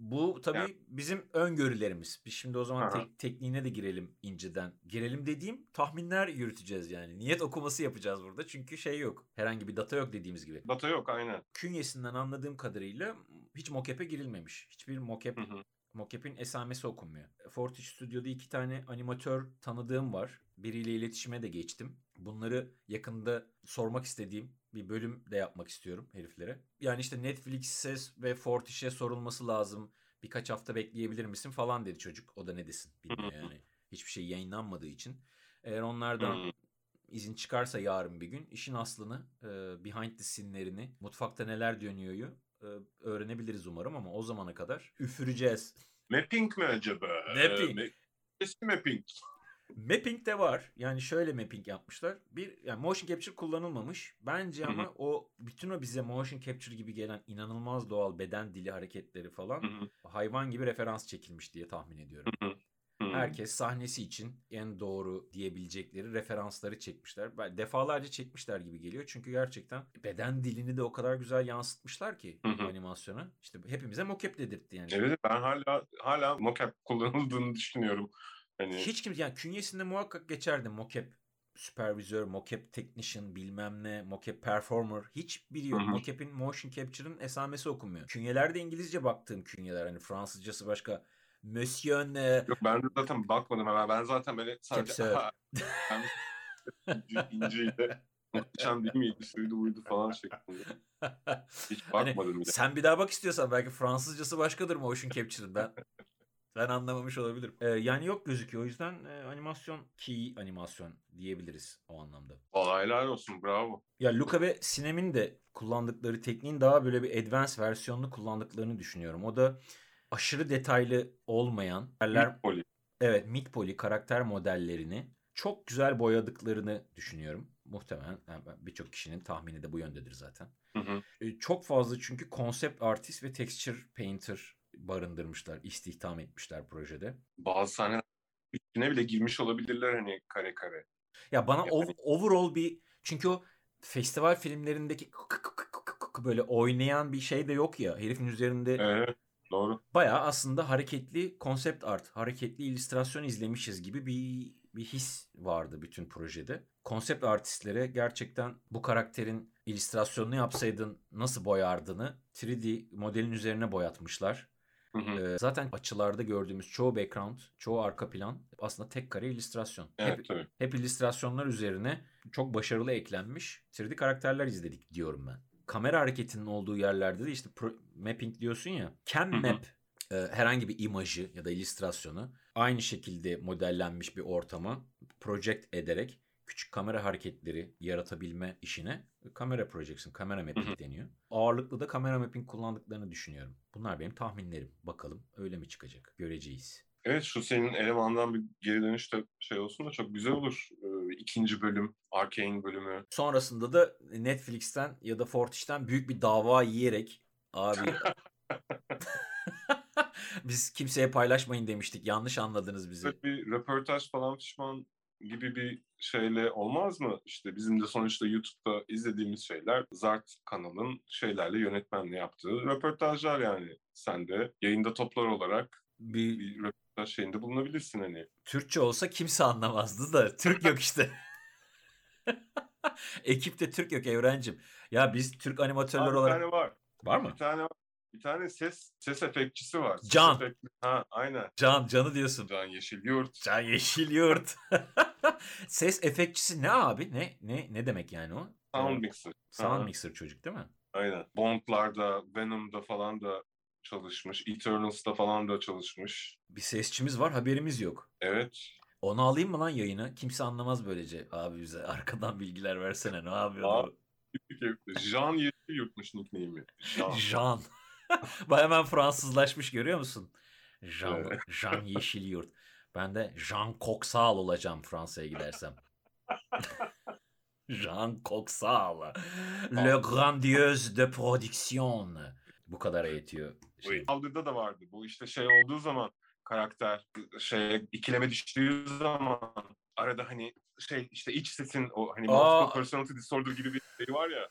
A: bu tabii
B: Yani-
A: bizim öngörülerimiz. Biz şimdi o zaman
B: Aha.
A: tek- tekniğine de girelim inceden. Girelim dediğim tahminler yürüteceğiz yani. Niyet okuması yapacağız burada. Çünkü şey yok. Herhangi bir data yok dediğimiz gibi.
B: Data yok aynen.
A: Künyesinden anladığım kadarıyla hiç mocap'e girilmemiş. Hiçbir mocap
B: Hı hı.
A: Mocap'in esamesi okunmuyor. Fortiche Studio'da iki tane animatör tanıdığım var. Biriyle iletişime de geçtim. Bunları yakında sormak istediğim bir bölüm de yapmak istiyorum heriflere. Yani işte Netflix'e ve Fortiche'e sorulması lazım. Birkaç hafta bekleyebilir misin falan dedi çocuk. O da ne desin bilmiyor yani. Hiçbir şey yayınlanmadığı için. Eğer onlardan izin çıkarsa yarın bir gün işin aslını, e, behind the scene'lerini, mutfakta neler dönüyor'yu e, öğrenebiliriz umarım ama o zamana kadar üfüreceğiz.
B: Mapping mi acaba?
A: Mapping.
B: Ee, mapping.
A: Mapping de var. Yani şöyle mapping yapmışlar. Bir yani motion capture kullanılmamış. Bence ama o bütün o bize motion capture gibi gelen inanılmaz doğal beden dili hareketleri falan
B: Hı hı.
A: hayvan gibi referans çekilmiş diye tahmin ediyorum.
B: Hı hı. Hı.
A: Herkes sahnesi için en doğru diyebilecekleri referansları çekmişler. Defalarca çekmişler gibi geliyor. Çünkü gerçekten beden dilini de o kadar güzel yansıtmışlar ki
B: Hı hı.
A: animasyona. İşte hepimize mocap dedirtti yani.
B: Evet ben hala hala mocap kullanıldığını düşünüyorum. Hani
A: Hiç kimse yani künyesinde muhakkak geçerdi mocap supervisör, mocap technician bilmem ne, mocap performer hiçbiri yok. Mocap'in motion capture'ın esamesi okunmuyor. Künyelerde İngilizce baktığım künyeler hani Fransızcası başka Monsieur ne
B: yok ben de zaten bakmadım hemen. Ben zaten böyle sadece
A: Capsör.
B: "Aha, ben ince, inceyle muhteşem değil miydi? Şuydu buydu falan şeklinde. Hiç [laughs]
A: Hani
B: bakmadım bile.
A: sen bir daha bak istiyorsan belki Fransızcası başkadır motion capture'ın ben. Ben anlamamış olabilirim. Ee, yani yok gözüküyor. O yüzden e, animasyon key animasyon diyebiliriz o anlamda.
B: Vallahi helal olsun bravo.
A: Ya Luca ve Sinem'in de kullandıkları tekniğin daha böyle bir advanced versiyonunu kullandıklarını düşünüyorum. O da aşırı detaylı olmayan yerler,
B: Poli.
A: evet mid poly karakter modellerini çok güzel boyadıklarını düşünüyorum. Muhtemelen yani birçok kişinin tahmini de bu yöndedir zaten.
B: Hı hı.
A: E, Çok fazla çünkü concept artist ve texture painter barındırmışlar, istihdam etmişler projede.
B: Bazı sahneler üstüne bile girmiş olabilirler hani kare kare.
A: Ya bana
B: Yani-
A: ov- overall bir çünkü o festival filmlerindeki böyle oynayan bir şey de yok ya. Herifin üzerinde
B: Evet doğru.
A: bayağı aslında hareketli konsept art, hareketli illüstrasyon izlemişiz gibi bir bir his vardı bütün projede. Konsept artistlere gerçekten bu karakterin illüstrasyonunu yapsaydın nasıl boyardığını 3D modelin üzerine boyatmışlar.
B: Hı hı.
A: Zaten açılarda gördüğümüz çoğu background, çoğu arka plan aslında tek kare illüstrasyon.
B: Evet
A: Hep,
B: tabii.
A: hep illüstrasyonlar üzerine çok başarılı eklenmiş 3D karakterler izledik diyorum ben. Kamera hareketinin olduğu yerlerde de işte pro- mapping diyorsun ya. Cam
B: Hı hı.
A: map e, herhangi bir imajı ya da illüstrasyonu aynı şekilde modellenmiş bir ortama project ederek küçük kamera hareketleri yaratabilme işine kamera projection, kamera mapping deniyor. Ağırlıklı da kamera mapping kullandıklarını düşünüyorum. Bunlar benim tahminlerim. Bakalım öyle mi çıkacak? Göreceğiz.
B: Evet şu senin elemandan bir geri dönüş de şey olsun da çok güzel olur. Ee, ikinci bölüm, Arcane bölümü.
A: Sonrasında da Netflix'ten ya da Fortiche'den büyük bir dava yiyerek abi [laughs] [laughs] biz kimseye paylaşmayın demiştik. Yanlış anladınız bizi.
B: Bir röportaj falan pişman gibi bir şeyle olmaz mı? İşte bizim de sonuçta YouTube'da izlediğimiz şeyler Zart kanalın şeylerle yönetmenle yaptığı röportajlar yani. Sen de yayında toplar olarak
A: Bir
B: bir röportaj şeyinde bulunabilirsin hani.
A: Türkçe olsa kimse anlamazdı da Türk yok işte. [laughs] Ekipte Türk yok Evrencim. Ya biz Türk animatörler
B: Aa, bir
A: olarak...
B: tane var.
A: Var mı?
B: Bir tane var. Bir tane ses ses efektçisi var. Ses
A: Can.
B: efektli- Ha aynen.
A: Can, Can'ı diyorsun.
B: Can Yeşilyurt.
A: Can Yeşilyurt. [laughs] Ses efektçisi ne abi? Ne ne ne demek yani o?
B: Sound mixer.
A: Sound
B: Ha,
A: mixer çocuk değil mi?
B: Aynen. Bond'larda, Venom'da falan da çalışmış. Eternals'da falan da çalışmış.
A: Bir sesçimiz var haberimiz yok.
B: Evet.
A: Onu alayım mı lan yayına? Kimse anlamaz böylece. Abi bize [laughs] arkadan bilgiler versene ne yapıyordu?
B: Abi. Jean Yeşilyurt'muş nickname'i. Jean.
A: Jean. [laughs] Baya hemen Fransızlaşmış görüyor musun? Jean,
B: Evet.
A: Jean Yeşilyurt. Ben de Jean Coxal olacağım Fransa'ya gidersem. [laughs] Jean Coxal. Le grandiose de production. Bu kadar yetiyor. Şey.
B: Saldırıda da vardı. Bu işte şey olduğu zaman karakter şey ikileme düştüğü zaman arada hani şey işte iç sesin o hani multiple personality disorder gibi bir şey var ya.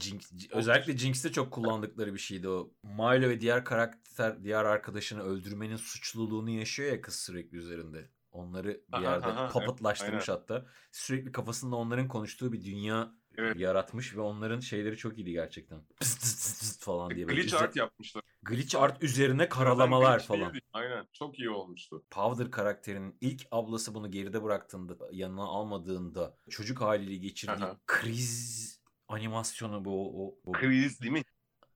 A: Jinx, özellikle Jinx'te çok kullandıkları bir şeydi o. Milo ve diğer karakter, diğer arkadaşını öldürmenin suçluluğunu yaşıyor ya kız sürekli üzerinde. Onları bir
B: Aha,
A: yerde
B: aha, evet,
A: puppetlaştırmış hatta. Sürekli kafasında onların konuştuğu bir dünya
B: Evet.
A: yaratmış ve onların şeyleri çok iyiydi gerçekten. Pıst pıst pıst pıst falan diye.
B: Glitch art yapmışlar.
A: glitch art üzerine karalamalar
B: Glitch
A: falan.
B: değildi. Aynen. Çok iyi olmuştu.
A: Powder karakterinin ilk ablası bunu geride bıraktığında, yanına almadığında çocuk haliyle geçirdiği
B: Aha.
A: kriz animasyonu bu, o, bu
B: Kriz değil mi?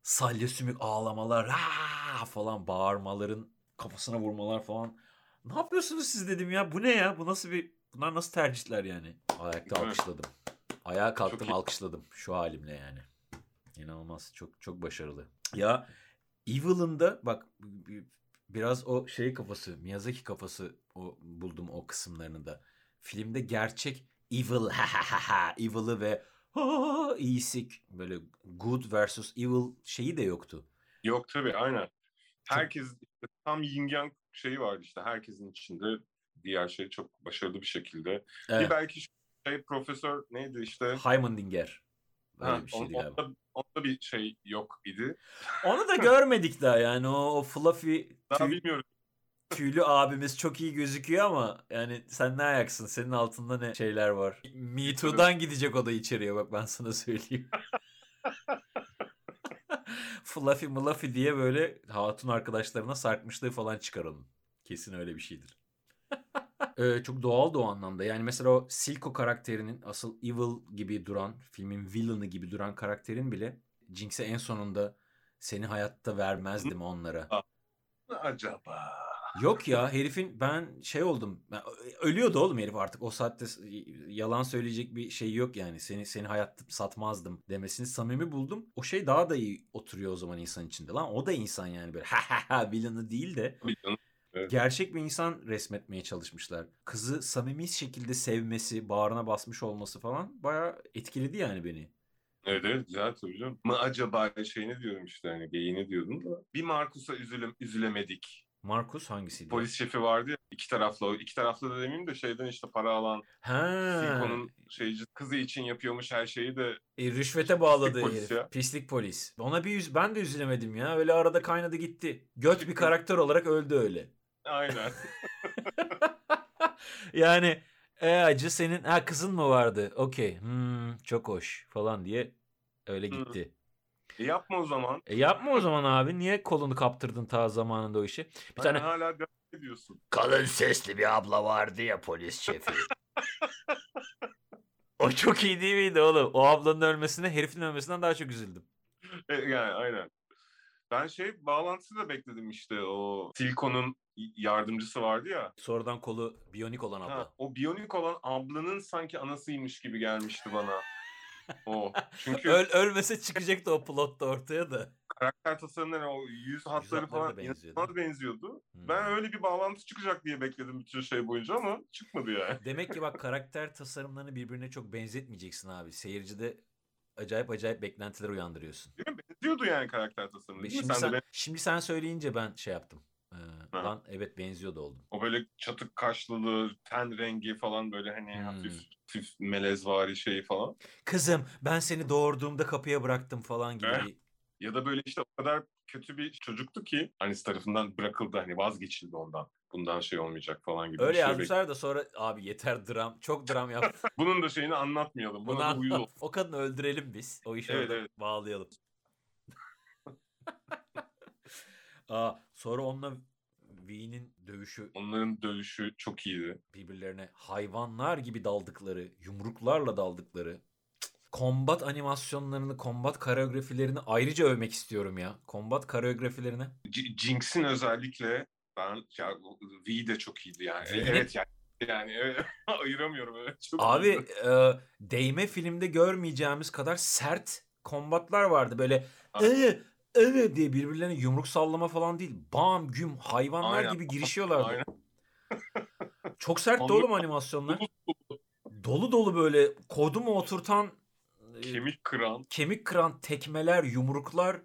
A: salya sümük ağlamalar "Aa!" falan bağırmaların kafasına vurmalar falan. Ne yapıyorsunuz siz dedim ya bu ne ya bu nasıl bir bunlar nasıl tercihler yani. Ayakta alkışladım. Ayağa kalktım alkışladım şu halimle yani. İnanılmaz çok çok başarılı. Ya Evil'ın da bak bi- biraz o şey kafası Miyazaki kafası o buldum o kısımlarını da. Filmde gerçek Evil [laughs] ha ha ha ha Evil'ı ve ha iyisi böyle good versus evil şeyi de yoktu.
B: Yok tabii aynen. Herkes tam yin yang şeyi vardı işte. Herkesin içinde diğer şey çok başarılı bir şekilde. Bir
A: Evet.
B: belki şey profesör neydi işte.
A: Heimendinger.
B: Ha,
A: bir
B: on-
A: şeydi galiba.
B: onda, onda bir şey yok idi.
A: Onu da görmedik daha yani o, o fluffy
B: Daha
A: tüy-
B: bilmiyorum.
A: Tüylü abimiz çok iyi gözüküyor ama yani sen ne ayaksın? Senin altında ne şeyler var? Me Too'dan gidecek o da içeriye bak ben sana söyleyeyim. [laughs] Fluffy Mluffy diye böyle hatun arkadaşlarına sarkmışlığı falan çıkar onun. Kesin öyle bir şeydir. Ee, çok doğal da o anlamda. Yani mesela o Silco karakterinin asıl evil gibi duran, filmin villain'ı gibi duran karakterin bile Jinx'e en sonunda seni hayatta vermezdim onlara.
B: Acaba.
A: Yok ya herifin ben şey oldum. Ben, ölüyordu oğlum herif artık. O saatte yalan söyleyecek bir şey yok yani. Seni seni hayatta satmazdım demesini samimi buldum. O şey daha da iyi oturuyor o zaman insan içinde. Lan o da insan yani böyle [laughs] ha ha ha villain'ı değil de
B: Bir yanı-
A: gerçek bir insan resmetmeye çalışmışlar. Kızı samimi şekilde sevmesi, bağrına basmış olması falan bayağı etkiledi yani beni.
B: Evet evet güzel canım. Mı acaba şeyini diyorum işte hani geyini diyordum da. Bir Markus'a üzülüm, üzülemedik.
A: Markus hangisiydi?
B: Polis şefi vardı ya iki taraflı. iki taraflı da demeyeyim de şeyden işte para alan
A: Ha.
B: Silko'nun şeyci kızı için yapıyormuş her şeyi de
A: E, rüşvete bağladı
B: Pislik polis
A: herif.
B: ya.
A: Pislik polis. Ona bir yüz ben de üzülemedim ya. Öyle arada kaynadı gitti. Göt bir karakter olarak öldü öyle.
B: aynen. [laughs]
A: yani e acı senin ha kızın mı vardı? Okey. Hmm, çok hoş falan diye öyle gitti.
B: E yapma o zaman.
A: E yapma o zaman abi. Niye kolunu kaptırdın ta zamanında o işi? Bir tane
B: Hani hala ediyorsun.
A: kalın sesli bir abla vardı ya polis şefi. [laughs] o çok iyi değil miydi oğlum? O ablanın ölmesine herifin ölmesinden daha çok üzüldüm.
B: E, yani aynen. Ben şey bağlantısı da bekledim işte o Silko'nun yardımcısı vardı ya.
A: Sonradan kolu biyonik olan abla.
B: Ha, o biyonik olan ablanın sanki anasıymış gibi gelmişti bana. O. Çünkü
A: Öl, ölmese çıkacaktı o plotta ortaya da.
B: karakter tasarımları o yüz hatları
A: hatları
B: falan
A: da
B: inanılmaz benziyordu.
A: Hmm.
B: Ben öyle bir bağlantı çıkacak diye bekledim bütün şey boyunca ama çıkmadı yani. [laughs]
A: Demek ki bak karakter tasarımlarını birbirine çok benzetmeyeceksin abi. Seyircide acayip acayip beklentiler uyandırıyorsun.
B: Değil mi? Benziyordu yani karakter tasarımı.
A: Şimdi
B: Sen ben...
A: şimdi sen söyleyince ben şey yaptım. Ee, lan evet benziyor da oldum.
B: O böyle çatık kaşlılığı, ten rengi falan böyle hani
A: Hmm.
B: hafif, hafif melezvari şeyi falan.
A: Kızım ben seni doğurduğumda kapıya bıraktım falan gibi.
B: Eh. Ya da böyle işte o kadar kötü bir çocuktu ki annesi tarafından bırakıldı hani vazgeçildi ondan. Bundan şey olmayacak falan gibi.
A: Öyle
B: şey
A: yazmışlar da sonra abi yeter dram. Çok dram yap. [laughs]
B: Bunun da şeyini anlatmayalım.
A: Bunu
B: Buna da uyuz
A: anlat. [laughs]
B: ol.
A: O kadını öldürelim biz. O işi
B: Evet,
A: orada
B: evet.
A: bağlayalım. [laughs] Aa, sonra onunla V'nin dövüşü
B: Onların dövüşü çok iyiydi.
A: birbirlerine hayvanlar gibi daldıkları, yumruklarla daldıkları kombat animasyonlarını, kombat koreografilerini ayrıca övmek istiyorum ya. Kombat koreografilerini.
B: J- Jinx'in özellikle ben ya V de çok iyiydi yani. E,
A: V'nin-
B: Evet yani yani evet, [laughs] ayıramıyorum evet. Çok
A: Abi
B: iyiydi.
A: e, değme filmde görmeyeceğimiz kadar sert kombatlar vardı. Böyle
B: Aynen.
A: Evet diye birbirlerine yumruk sallama falan değil. Bam güm hayvanlar
B: Aynen.
A: gibi girişiyorlardı.
B: Aynen.
A: Çok sertti
B: Anlı-
A: oğlum animasyonlar. Dolu dolu böyle kodumu oturtan e,
B: Kemik kıran.
A: kemik kıran tekmeler, yumruklar,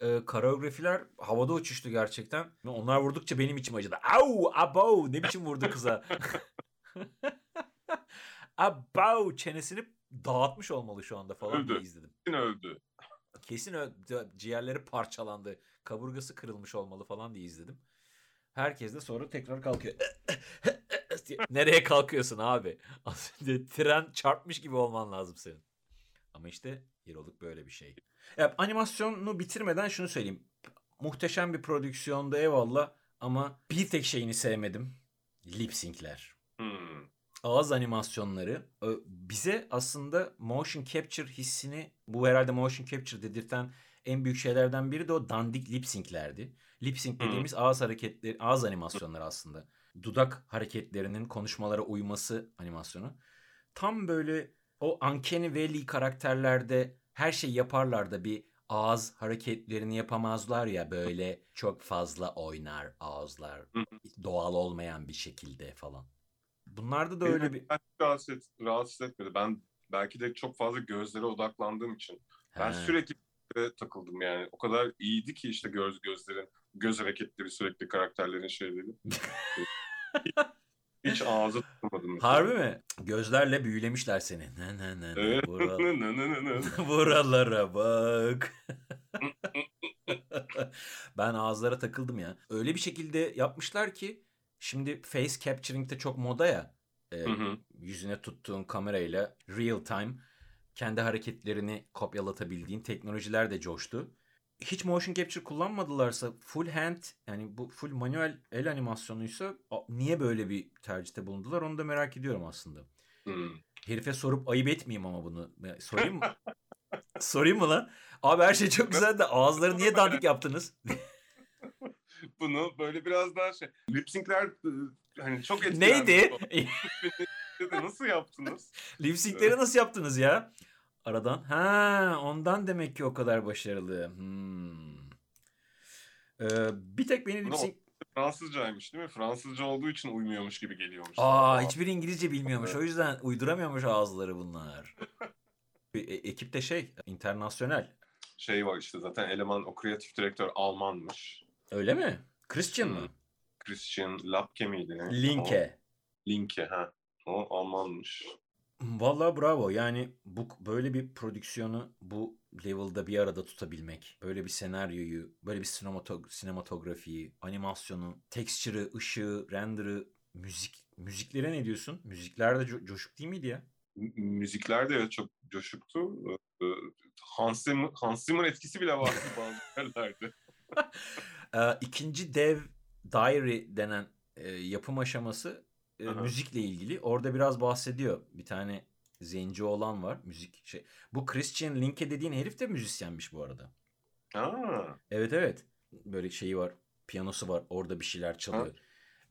A: e, koreografiler havada uçuştu gerçekten. Ve Onlar vurdukça benim içim acıdı. Au, abo ne biçim vurdu kıza. [laughs] Abau çenesini dağıtmış olmalı şu anda falan diye
B: Öldü.
A: izledim.
B: öldü.
A: Kesin ciğerleri parçalandı. Kaburgası kırılmış olmalı falan diye izledim. Herkes de sonra tekrar kalkıyor. [laughs] Nereye kalkıyorsun abi? [laughs] Önce tren çarpmış gibi olman lazım senin. Ama işte Heroluk böyle bir şey. Ya, animasyonu bitirmeden şunu söyleyeyim. Muhteşem bir prodüksiyonda eyvallah ama bir tek şeyini sevmedim. Lip sync'ler. Ağız animasyonları bize aslında motion capture hissini bu herhalde motion capture dedirten en büyük şeylerden biri de o dandik lip sync'lerdi. Lip sync dediğimiz ağız hareketleri, ağız animasyonları aslında. Dudak hareketlerinin konuşmalara uyması animasyonu. Tam böyle o Uncanny Valley karakterlerde her şey yaparlar da bir ağız hareketlerini yapamazlar ya böyle çok fazla oynar ağızlar doğal olmayan bir şekilde falan. Bunlarda da öyle bir
B: ben rahatsız, et, rahatsız etmedi. Ben belki de çok fazla gözlere odaklandığım için. Ben
A: He.
B: sürekli gözlere takıldım yani. O kadar iyiydi ki işte göz gözlerin, göz hareketleri sürekli karakterlerin şeyleri. [laughs] Hiç takılmadım. mesela.
A: Harbi mi? Gözlerle büyülemişler seni. Ne ne ne ne.
B: Evet.
A: Bural-
B: Nı [laughs] nı nı nı. [laughs]
A: Buralara bak. ben ağızlara takıldım ya. Öyle bir şekilde yapmışlar ki şimdi face capturing de çok moda ya. Ee,
B: Hı hı.
A: yüzüne tuttuğun kamerayla real time kendi hareketlerini kopyalatabildiğin teknolojiler de coştu. Hiç motion capture kullanmadılarsa full hand yani bu full manuel el animasyonuysa niye böyle bir tercihte bulundular onu da merak ediyorum aslında.
B: Hmm.
A: Herife sorup ayıp etmeyeyim ama bunu. Sorayım mı? [laughs] Sorayım mı lan? Abi her şey çok güzel de ağızları niye [laughs] dandik yaptınız? [laughs] [laughs]
B: Bunu böyle biraz daha şey. Lip sync'ler e, hani çok etkilendim.
A: Neydi? [laughs]
B: Nasıl yaptınız?
A: Lip sync'leri nasıl yaptınız ya? Aradan. Ha, ondan demek ki o kadar başarılı. Hmm. Ee, bir tek beni lip
B: Bunu
A: sync...
B: Fransızcaymış değil mi? Fransızca olduğu için uymuyormuş gibi geliyormuş.
A: Aa, hiçbir İngilizce bilmiyormuş. O yüzden uyduramıyormuş ağızları bunlar. [laughs] Bir e- ekip de şey, internasyonel.
B: Şey var işte zaten eleman o kreatif direktör Almanmış.
A: Öyle mi? Christian mı?
B: Christian Lapke miydi? ne?
A: Linke.
B: O, Linke ha. O Almanmış.
A: Vallahi bravo. Yani bu böyle bir prodüksiyonu bu level'da bir arada tutabilmek, böyle bir senaryoyu, böyle bir sinemato- sinematografiyi, animasyonu, texture'ı, ışığı, render'ı, müzik müziklere ne diyorsun? Müzikler de co- coşuk değil miydi ya?
B: Müzikler de evet çok coşuktu. Ee, Hans Zimmer, Hans Zimmer etkisi bile vardı [laughs] bazı yerlerde. [laughs]
A: Ee, ikinci dev diary denen e, yapım aşaması e,
B: Aha.
A: müzikle ilgili. Orada biraz bahsediyor. Bir tane zenci olan var. Müzik şey. Bu Christian Linke dediğin herif de müzisyenmiş bu arada.
B: Ha.
A: Evet evet. Böyle şeyi var. Piyanosu var. Orada bir şeyler çalıyor.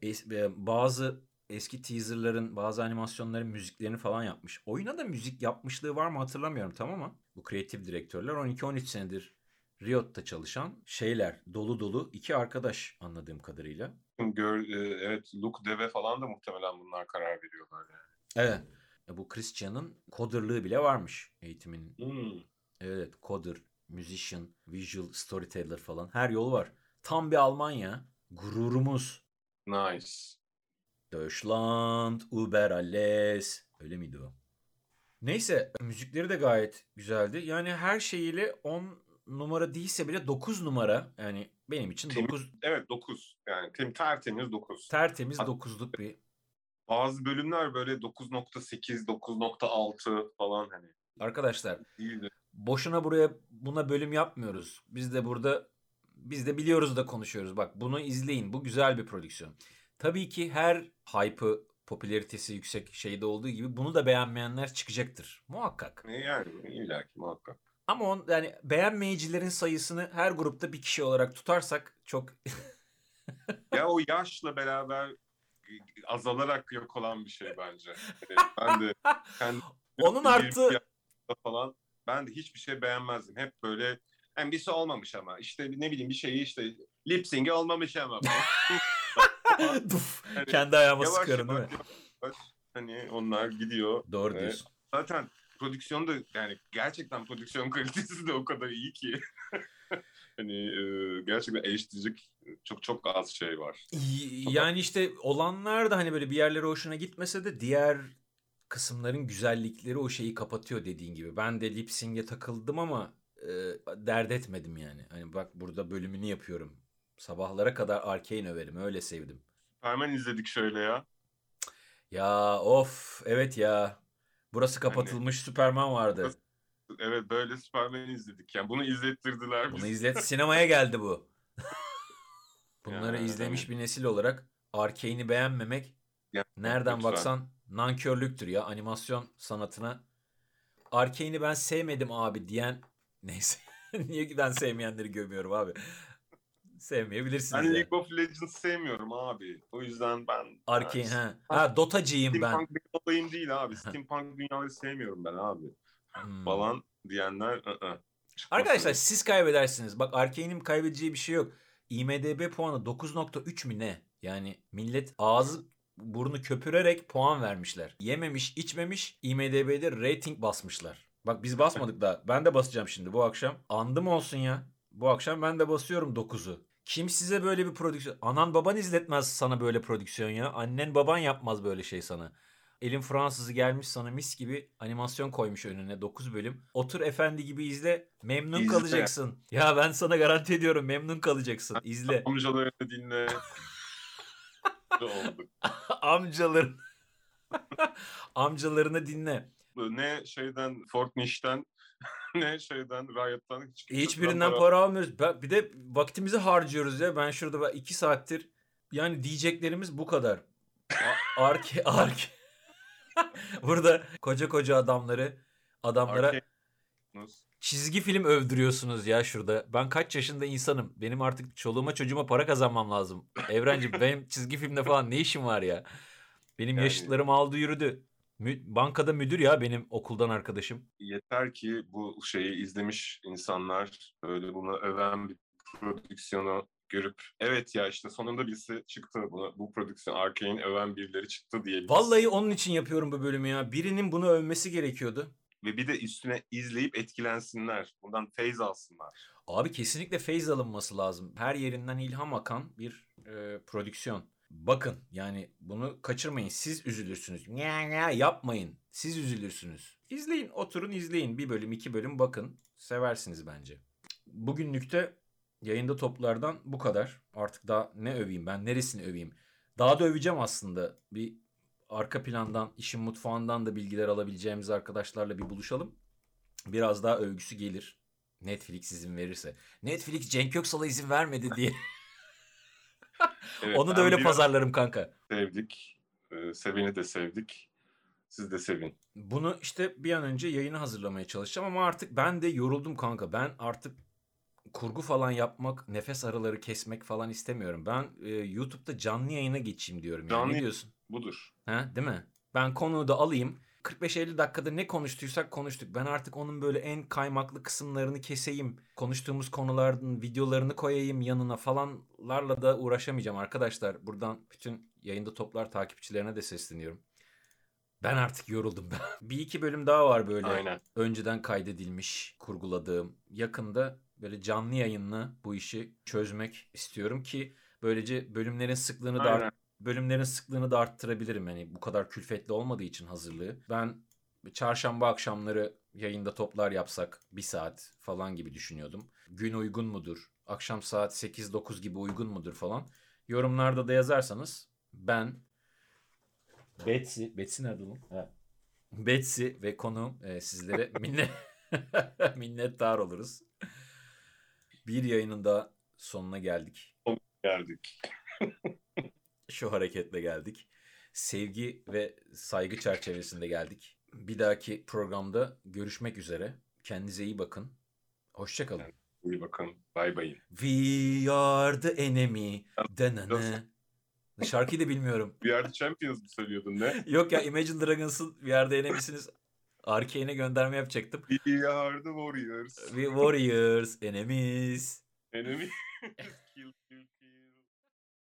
A: Es- e, bazı eski teaserların, bazı animasyonların müziklerini falan yapmış. Oyuna da müzik yapmışlığı var mı hatırlamıyorum tam ama bu kreatif direktörler 12-13 senedir Riot'ta çalışan şeyler dolu dolu iki arkadaş anladığım kadarıyla.
B: Gör, e, evet Luke Deve falan da muhtemelen bunlar karar veriyorlar yani.
A: Evet. E, Bu Christian'ın coderlığı bile varmış eğitiminin.
B: Hmm.
A: Evet, coder, musician, visual storyteller falan her yol var. Tam bir Alman ya. Gururumuz.
B: Nice.
A: Deutschland über alles. Öyle miydi o? Neyse müzikleri de gayet güzeldi. Yani her şeyiyle 10 numara değilse bile 9 numara. Yani benim için
B: Temiz-
A: 9
B: Evet 9. Yani tem tertemiz 9.
A: tertemiz
B: Hat-
A: 9'luk bir.
B: Bazı bölümler böyle 9.8, 9.6 falan hani
A: Arkadaşlar
B: değildi.
A: boşuna buraya buna bölüm yapmıyoruz. Biz de burada biz de biliyoruz da konuşuyoruz. Bak bunu izleyin. Bu güzel bir prodüksiyon. Tabii ki her hype'ı popülaritesi yüksek şeyde olduğu gibi bunu da beğenmeyenler çıkacaktır. Muhakkak.
B: Ne yani illa ki muhakkak.
A: Ama on, yani beğenmeyicilerin sayısını her grupta bir kişi olarak tutarsak çok [laughs]
B: Ya o yaşla beraber azalarak yok olan bir şey bence. Yani ben de [laughs] kendi
A: onun
B: yaşta falan ben de hiçbir şey beğenmezdim. Hep böyle hem birisi olmamış ama işte ne bileyim bir şeyi işte lip sync'i olmamış ama. [laughs]
A: Duf,
B: Yani
A: kendi ayağıma
B: yavaş
A: sıkarım değil mi?
B: yavaş, hani onlar gidiyor.
A: Doğru diyorsun.
B: Zaten prodüksiyon da yani gerçekten prodüksiyon [laughs] kalitesi de o kadar iyi ki. [laughs] hani e, gerçekten eleştirecek çok çok az şey var.
A: Yani işte olanlar da hani böyle bir yerlere hoşuna gitmese de diğer kısımların güzellikleri o şeyi kapatıyor dediğin gibi. Ben de lip sync'e takıldım ama e, dert etmedim yani. Hani bak burada bölümünü yapıyorum. Sabahlara kadar Arcane överim. Öyle sevdim.
B: Hemen izledik şöyle ya.
A: Ya of evet ya. Burası kapatılmış Superman vardı.
B: Evet böyle Superman'i izledik. Yani bunu izlettirdiler
A: Bunu
B: bize.
A: izlet sinemaya geldi bu. [laughs] Bunları
B: Ya,
A: izlemiş
B: evet.
A: bir nesil olarak Arcane'i beğenmemek
B: Ya,
A: nereden
B: lütfen.
A: baksan nankörlüktür ya animasyon sanatına. Arcane'i ben sevmedim abi diyen [laughs] neyse. Niye ben sevmeyenleri gömüyorum abi. Sevmeyebilirsiniz.
B: Ben
A: yani.
B: League of Legends sevmiyorum abi. O yüzden ben...
A: Arcane
B: yani
A: ha. Ha Dotacıyım ben.
B: Steampunk bir olayım değil abi. [laughs] Steampunk dünyaları sevmiyorum ben abi.
A: Hmm.
B: Falan diyenler... Çıkmasın.
A: Arkadaşlar siz kaybedersiniz. Bak Arkane'in kaybedeceği bir şey yok. IMDB puanı 9.3 mi ne? Yani millet ağzı burnu köpürerek puan vermişler. Yememiş, içmemiş IMDB'de rating basmışlar. Bak biz basmadık [laughs] daha. Ben de basacağım şimdi bu akşam. Andım olsun ya. Bu akşam ben de basıyorum 9'u. Kim size böyle bir prodüksiyon... Anan baban izletmez sana böyle prodüksiyon ya. Annen baban yapmaz böyle şey sana. Elin Fransızı gelmiş sana mis gibi animasyon koymuş önüne 9 bölüm. Otur efendi gibi izle. Memnun
B: İzle.
A: kalacaksın. Ya ben sana garanti ediyorum memnun kalacaksın. İzle. [laughs]
B: Amcalarını dinle. [laughs]
A: Amcaların. [laughs] Amcalarını dinle.
B: Ne şeyden Fortnite'den [laughs] ne şeyden Riot'tan hiç
A: Hiçbirinden para almıyoruz. Ben- Bir de vaktimizi harcıyoruz ya. Ben şurada bak iki saattir yani diyeceklerimiz bu kadar. Arke [laughs] arke. [laughs] Burada koca koca adamları adamlara çizgi film övdürüyorsunuz ya şurada. Ben kaç yaşında insanım. Benim artık çoluğuma çocuğuma para kazanmam lazım. Evrencim benim çizgi filmde falan ne işim var ya? Benim
B: Yani-
A: yaşıtlarım aldı yürüdü. Mü- bankada müdür ya benim okuldan arkadaşım.
B: Yeter ki bu şeyi izlemiş insanlar böyle bunu öven bir prodüksiyonu görüp evet ya işte sonunda birisi çıktı buna, bu prodüksiyon Arcane öven birileri çıktı diyebiliriz.
A: Vallahi onun için yapıyorum bu bölümü ya. Birinin bunu övmesi gerekiyordu.
B: Ve bir de üstüne izleyip etkilensinler. Bundan feyz alsınlar.
A: Abi kesinlikle feyz alınması lazım. Her yerinden ilham akan bir e, prodüksiyon. Bakın yani bunu kaçırmayın. Siz üzülürsünüz. Ya ya yapmayın. Siz üzülürsünüz. İzleyin, oturun izleyin. Bir bölüm, iki bölüm bakın. Seversiniz bence. Bugünlükte yayında toplardan bu kadar. Artık daha ne öveyim ben? Neresini öveyim? Daha da öveceğim aslında. Bir arka plandan, işin mutfağından da bilgiler alabileceğimiz arkadaşlarla bir buluşalım. Biraz daha övgüsü gelir. Netflix izin verirse. Netflix Cenk Köksal'a izin vermedi diye. [laughs] [laughs]
B: Evet,
A: Onu da öyle pazarlarım kanka.
B: sevdik. Ee, seveni de sevdik. Siz de sevin.
A: Bunu işte bir an önce yayını hazırlamaya çalışacağım ama artık ben de yoruldum kanka. Ben artık kurgu falan yapmak, nefes araları kesmek falan istemiyorum. Ben e, YouTube'da canlı yayına geçeyim diyorum. Yani.
B: Canlı-
A: Ne diyorsun?
B: Budur.
A: Ha, değil mi? Ben konuyu da alayım. 45-50 dakikada ne konuştuysak konuştuk. Ben artık onun böyle en kaymaklı kısımlarını keseyim. Konuştuğumuz konuların videolarını koyayım yanına falanlarla da uğraşamayacağım arkadaşlar. Buradan bütün yayında toplar takipçilerine de sesleniyorum. Ben artık yoruldum. [laughs] bir iki bölüm daha var böyle
B: Aynen.
A: önceden kaydedilmiş, kurguladığım. Yakında böyle canlı yayınla bu işi çözmek istiyorum ki Böylece bölümlerin sıklığını da art- bölümlerin sıklığını da arttırabilirim. Yani bu kadar külfetli olmadığı için hazırlığı. Ben çarşamba akşamları yayında toplar yapsak bir saat falan gibi düşünüyordum. Gün uygun mudur? Akşam saat 8-9 gibi uygun mudur falan. Yorumlarda da yazarsanız ben Betsy, Betsy nerede lan? Ha. Betsy ve konuğum e, sizlere [laughs] minnet [laughs] minnettar oluruz. Bir yayının da sonuna geldik.
B: Geldik. [laughs]
A: Şu hareketle geldik. Sevgi ve saygı çerçevesinde geldik. Bir dahaki programda görüşmek üzere. Kendinize iyi bakın. Hoşçakalın.
B: İyi bakın. Bay bay.
A: We are the enemy. Danana. Şarkıyı da bilmiyorum.
B: We are the champions mı söylüyordun ne? [laughs]
A: Yok ya Imagine Dragons'ın We are the enemy'siniz. Arkane'e gönderme yapacaktım.
B: We are the warriors.
A: We warriors, enemies.
B: Enemy. [laughs]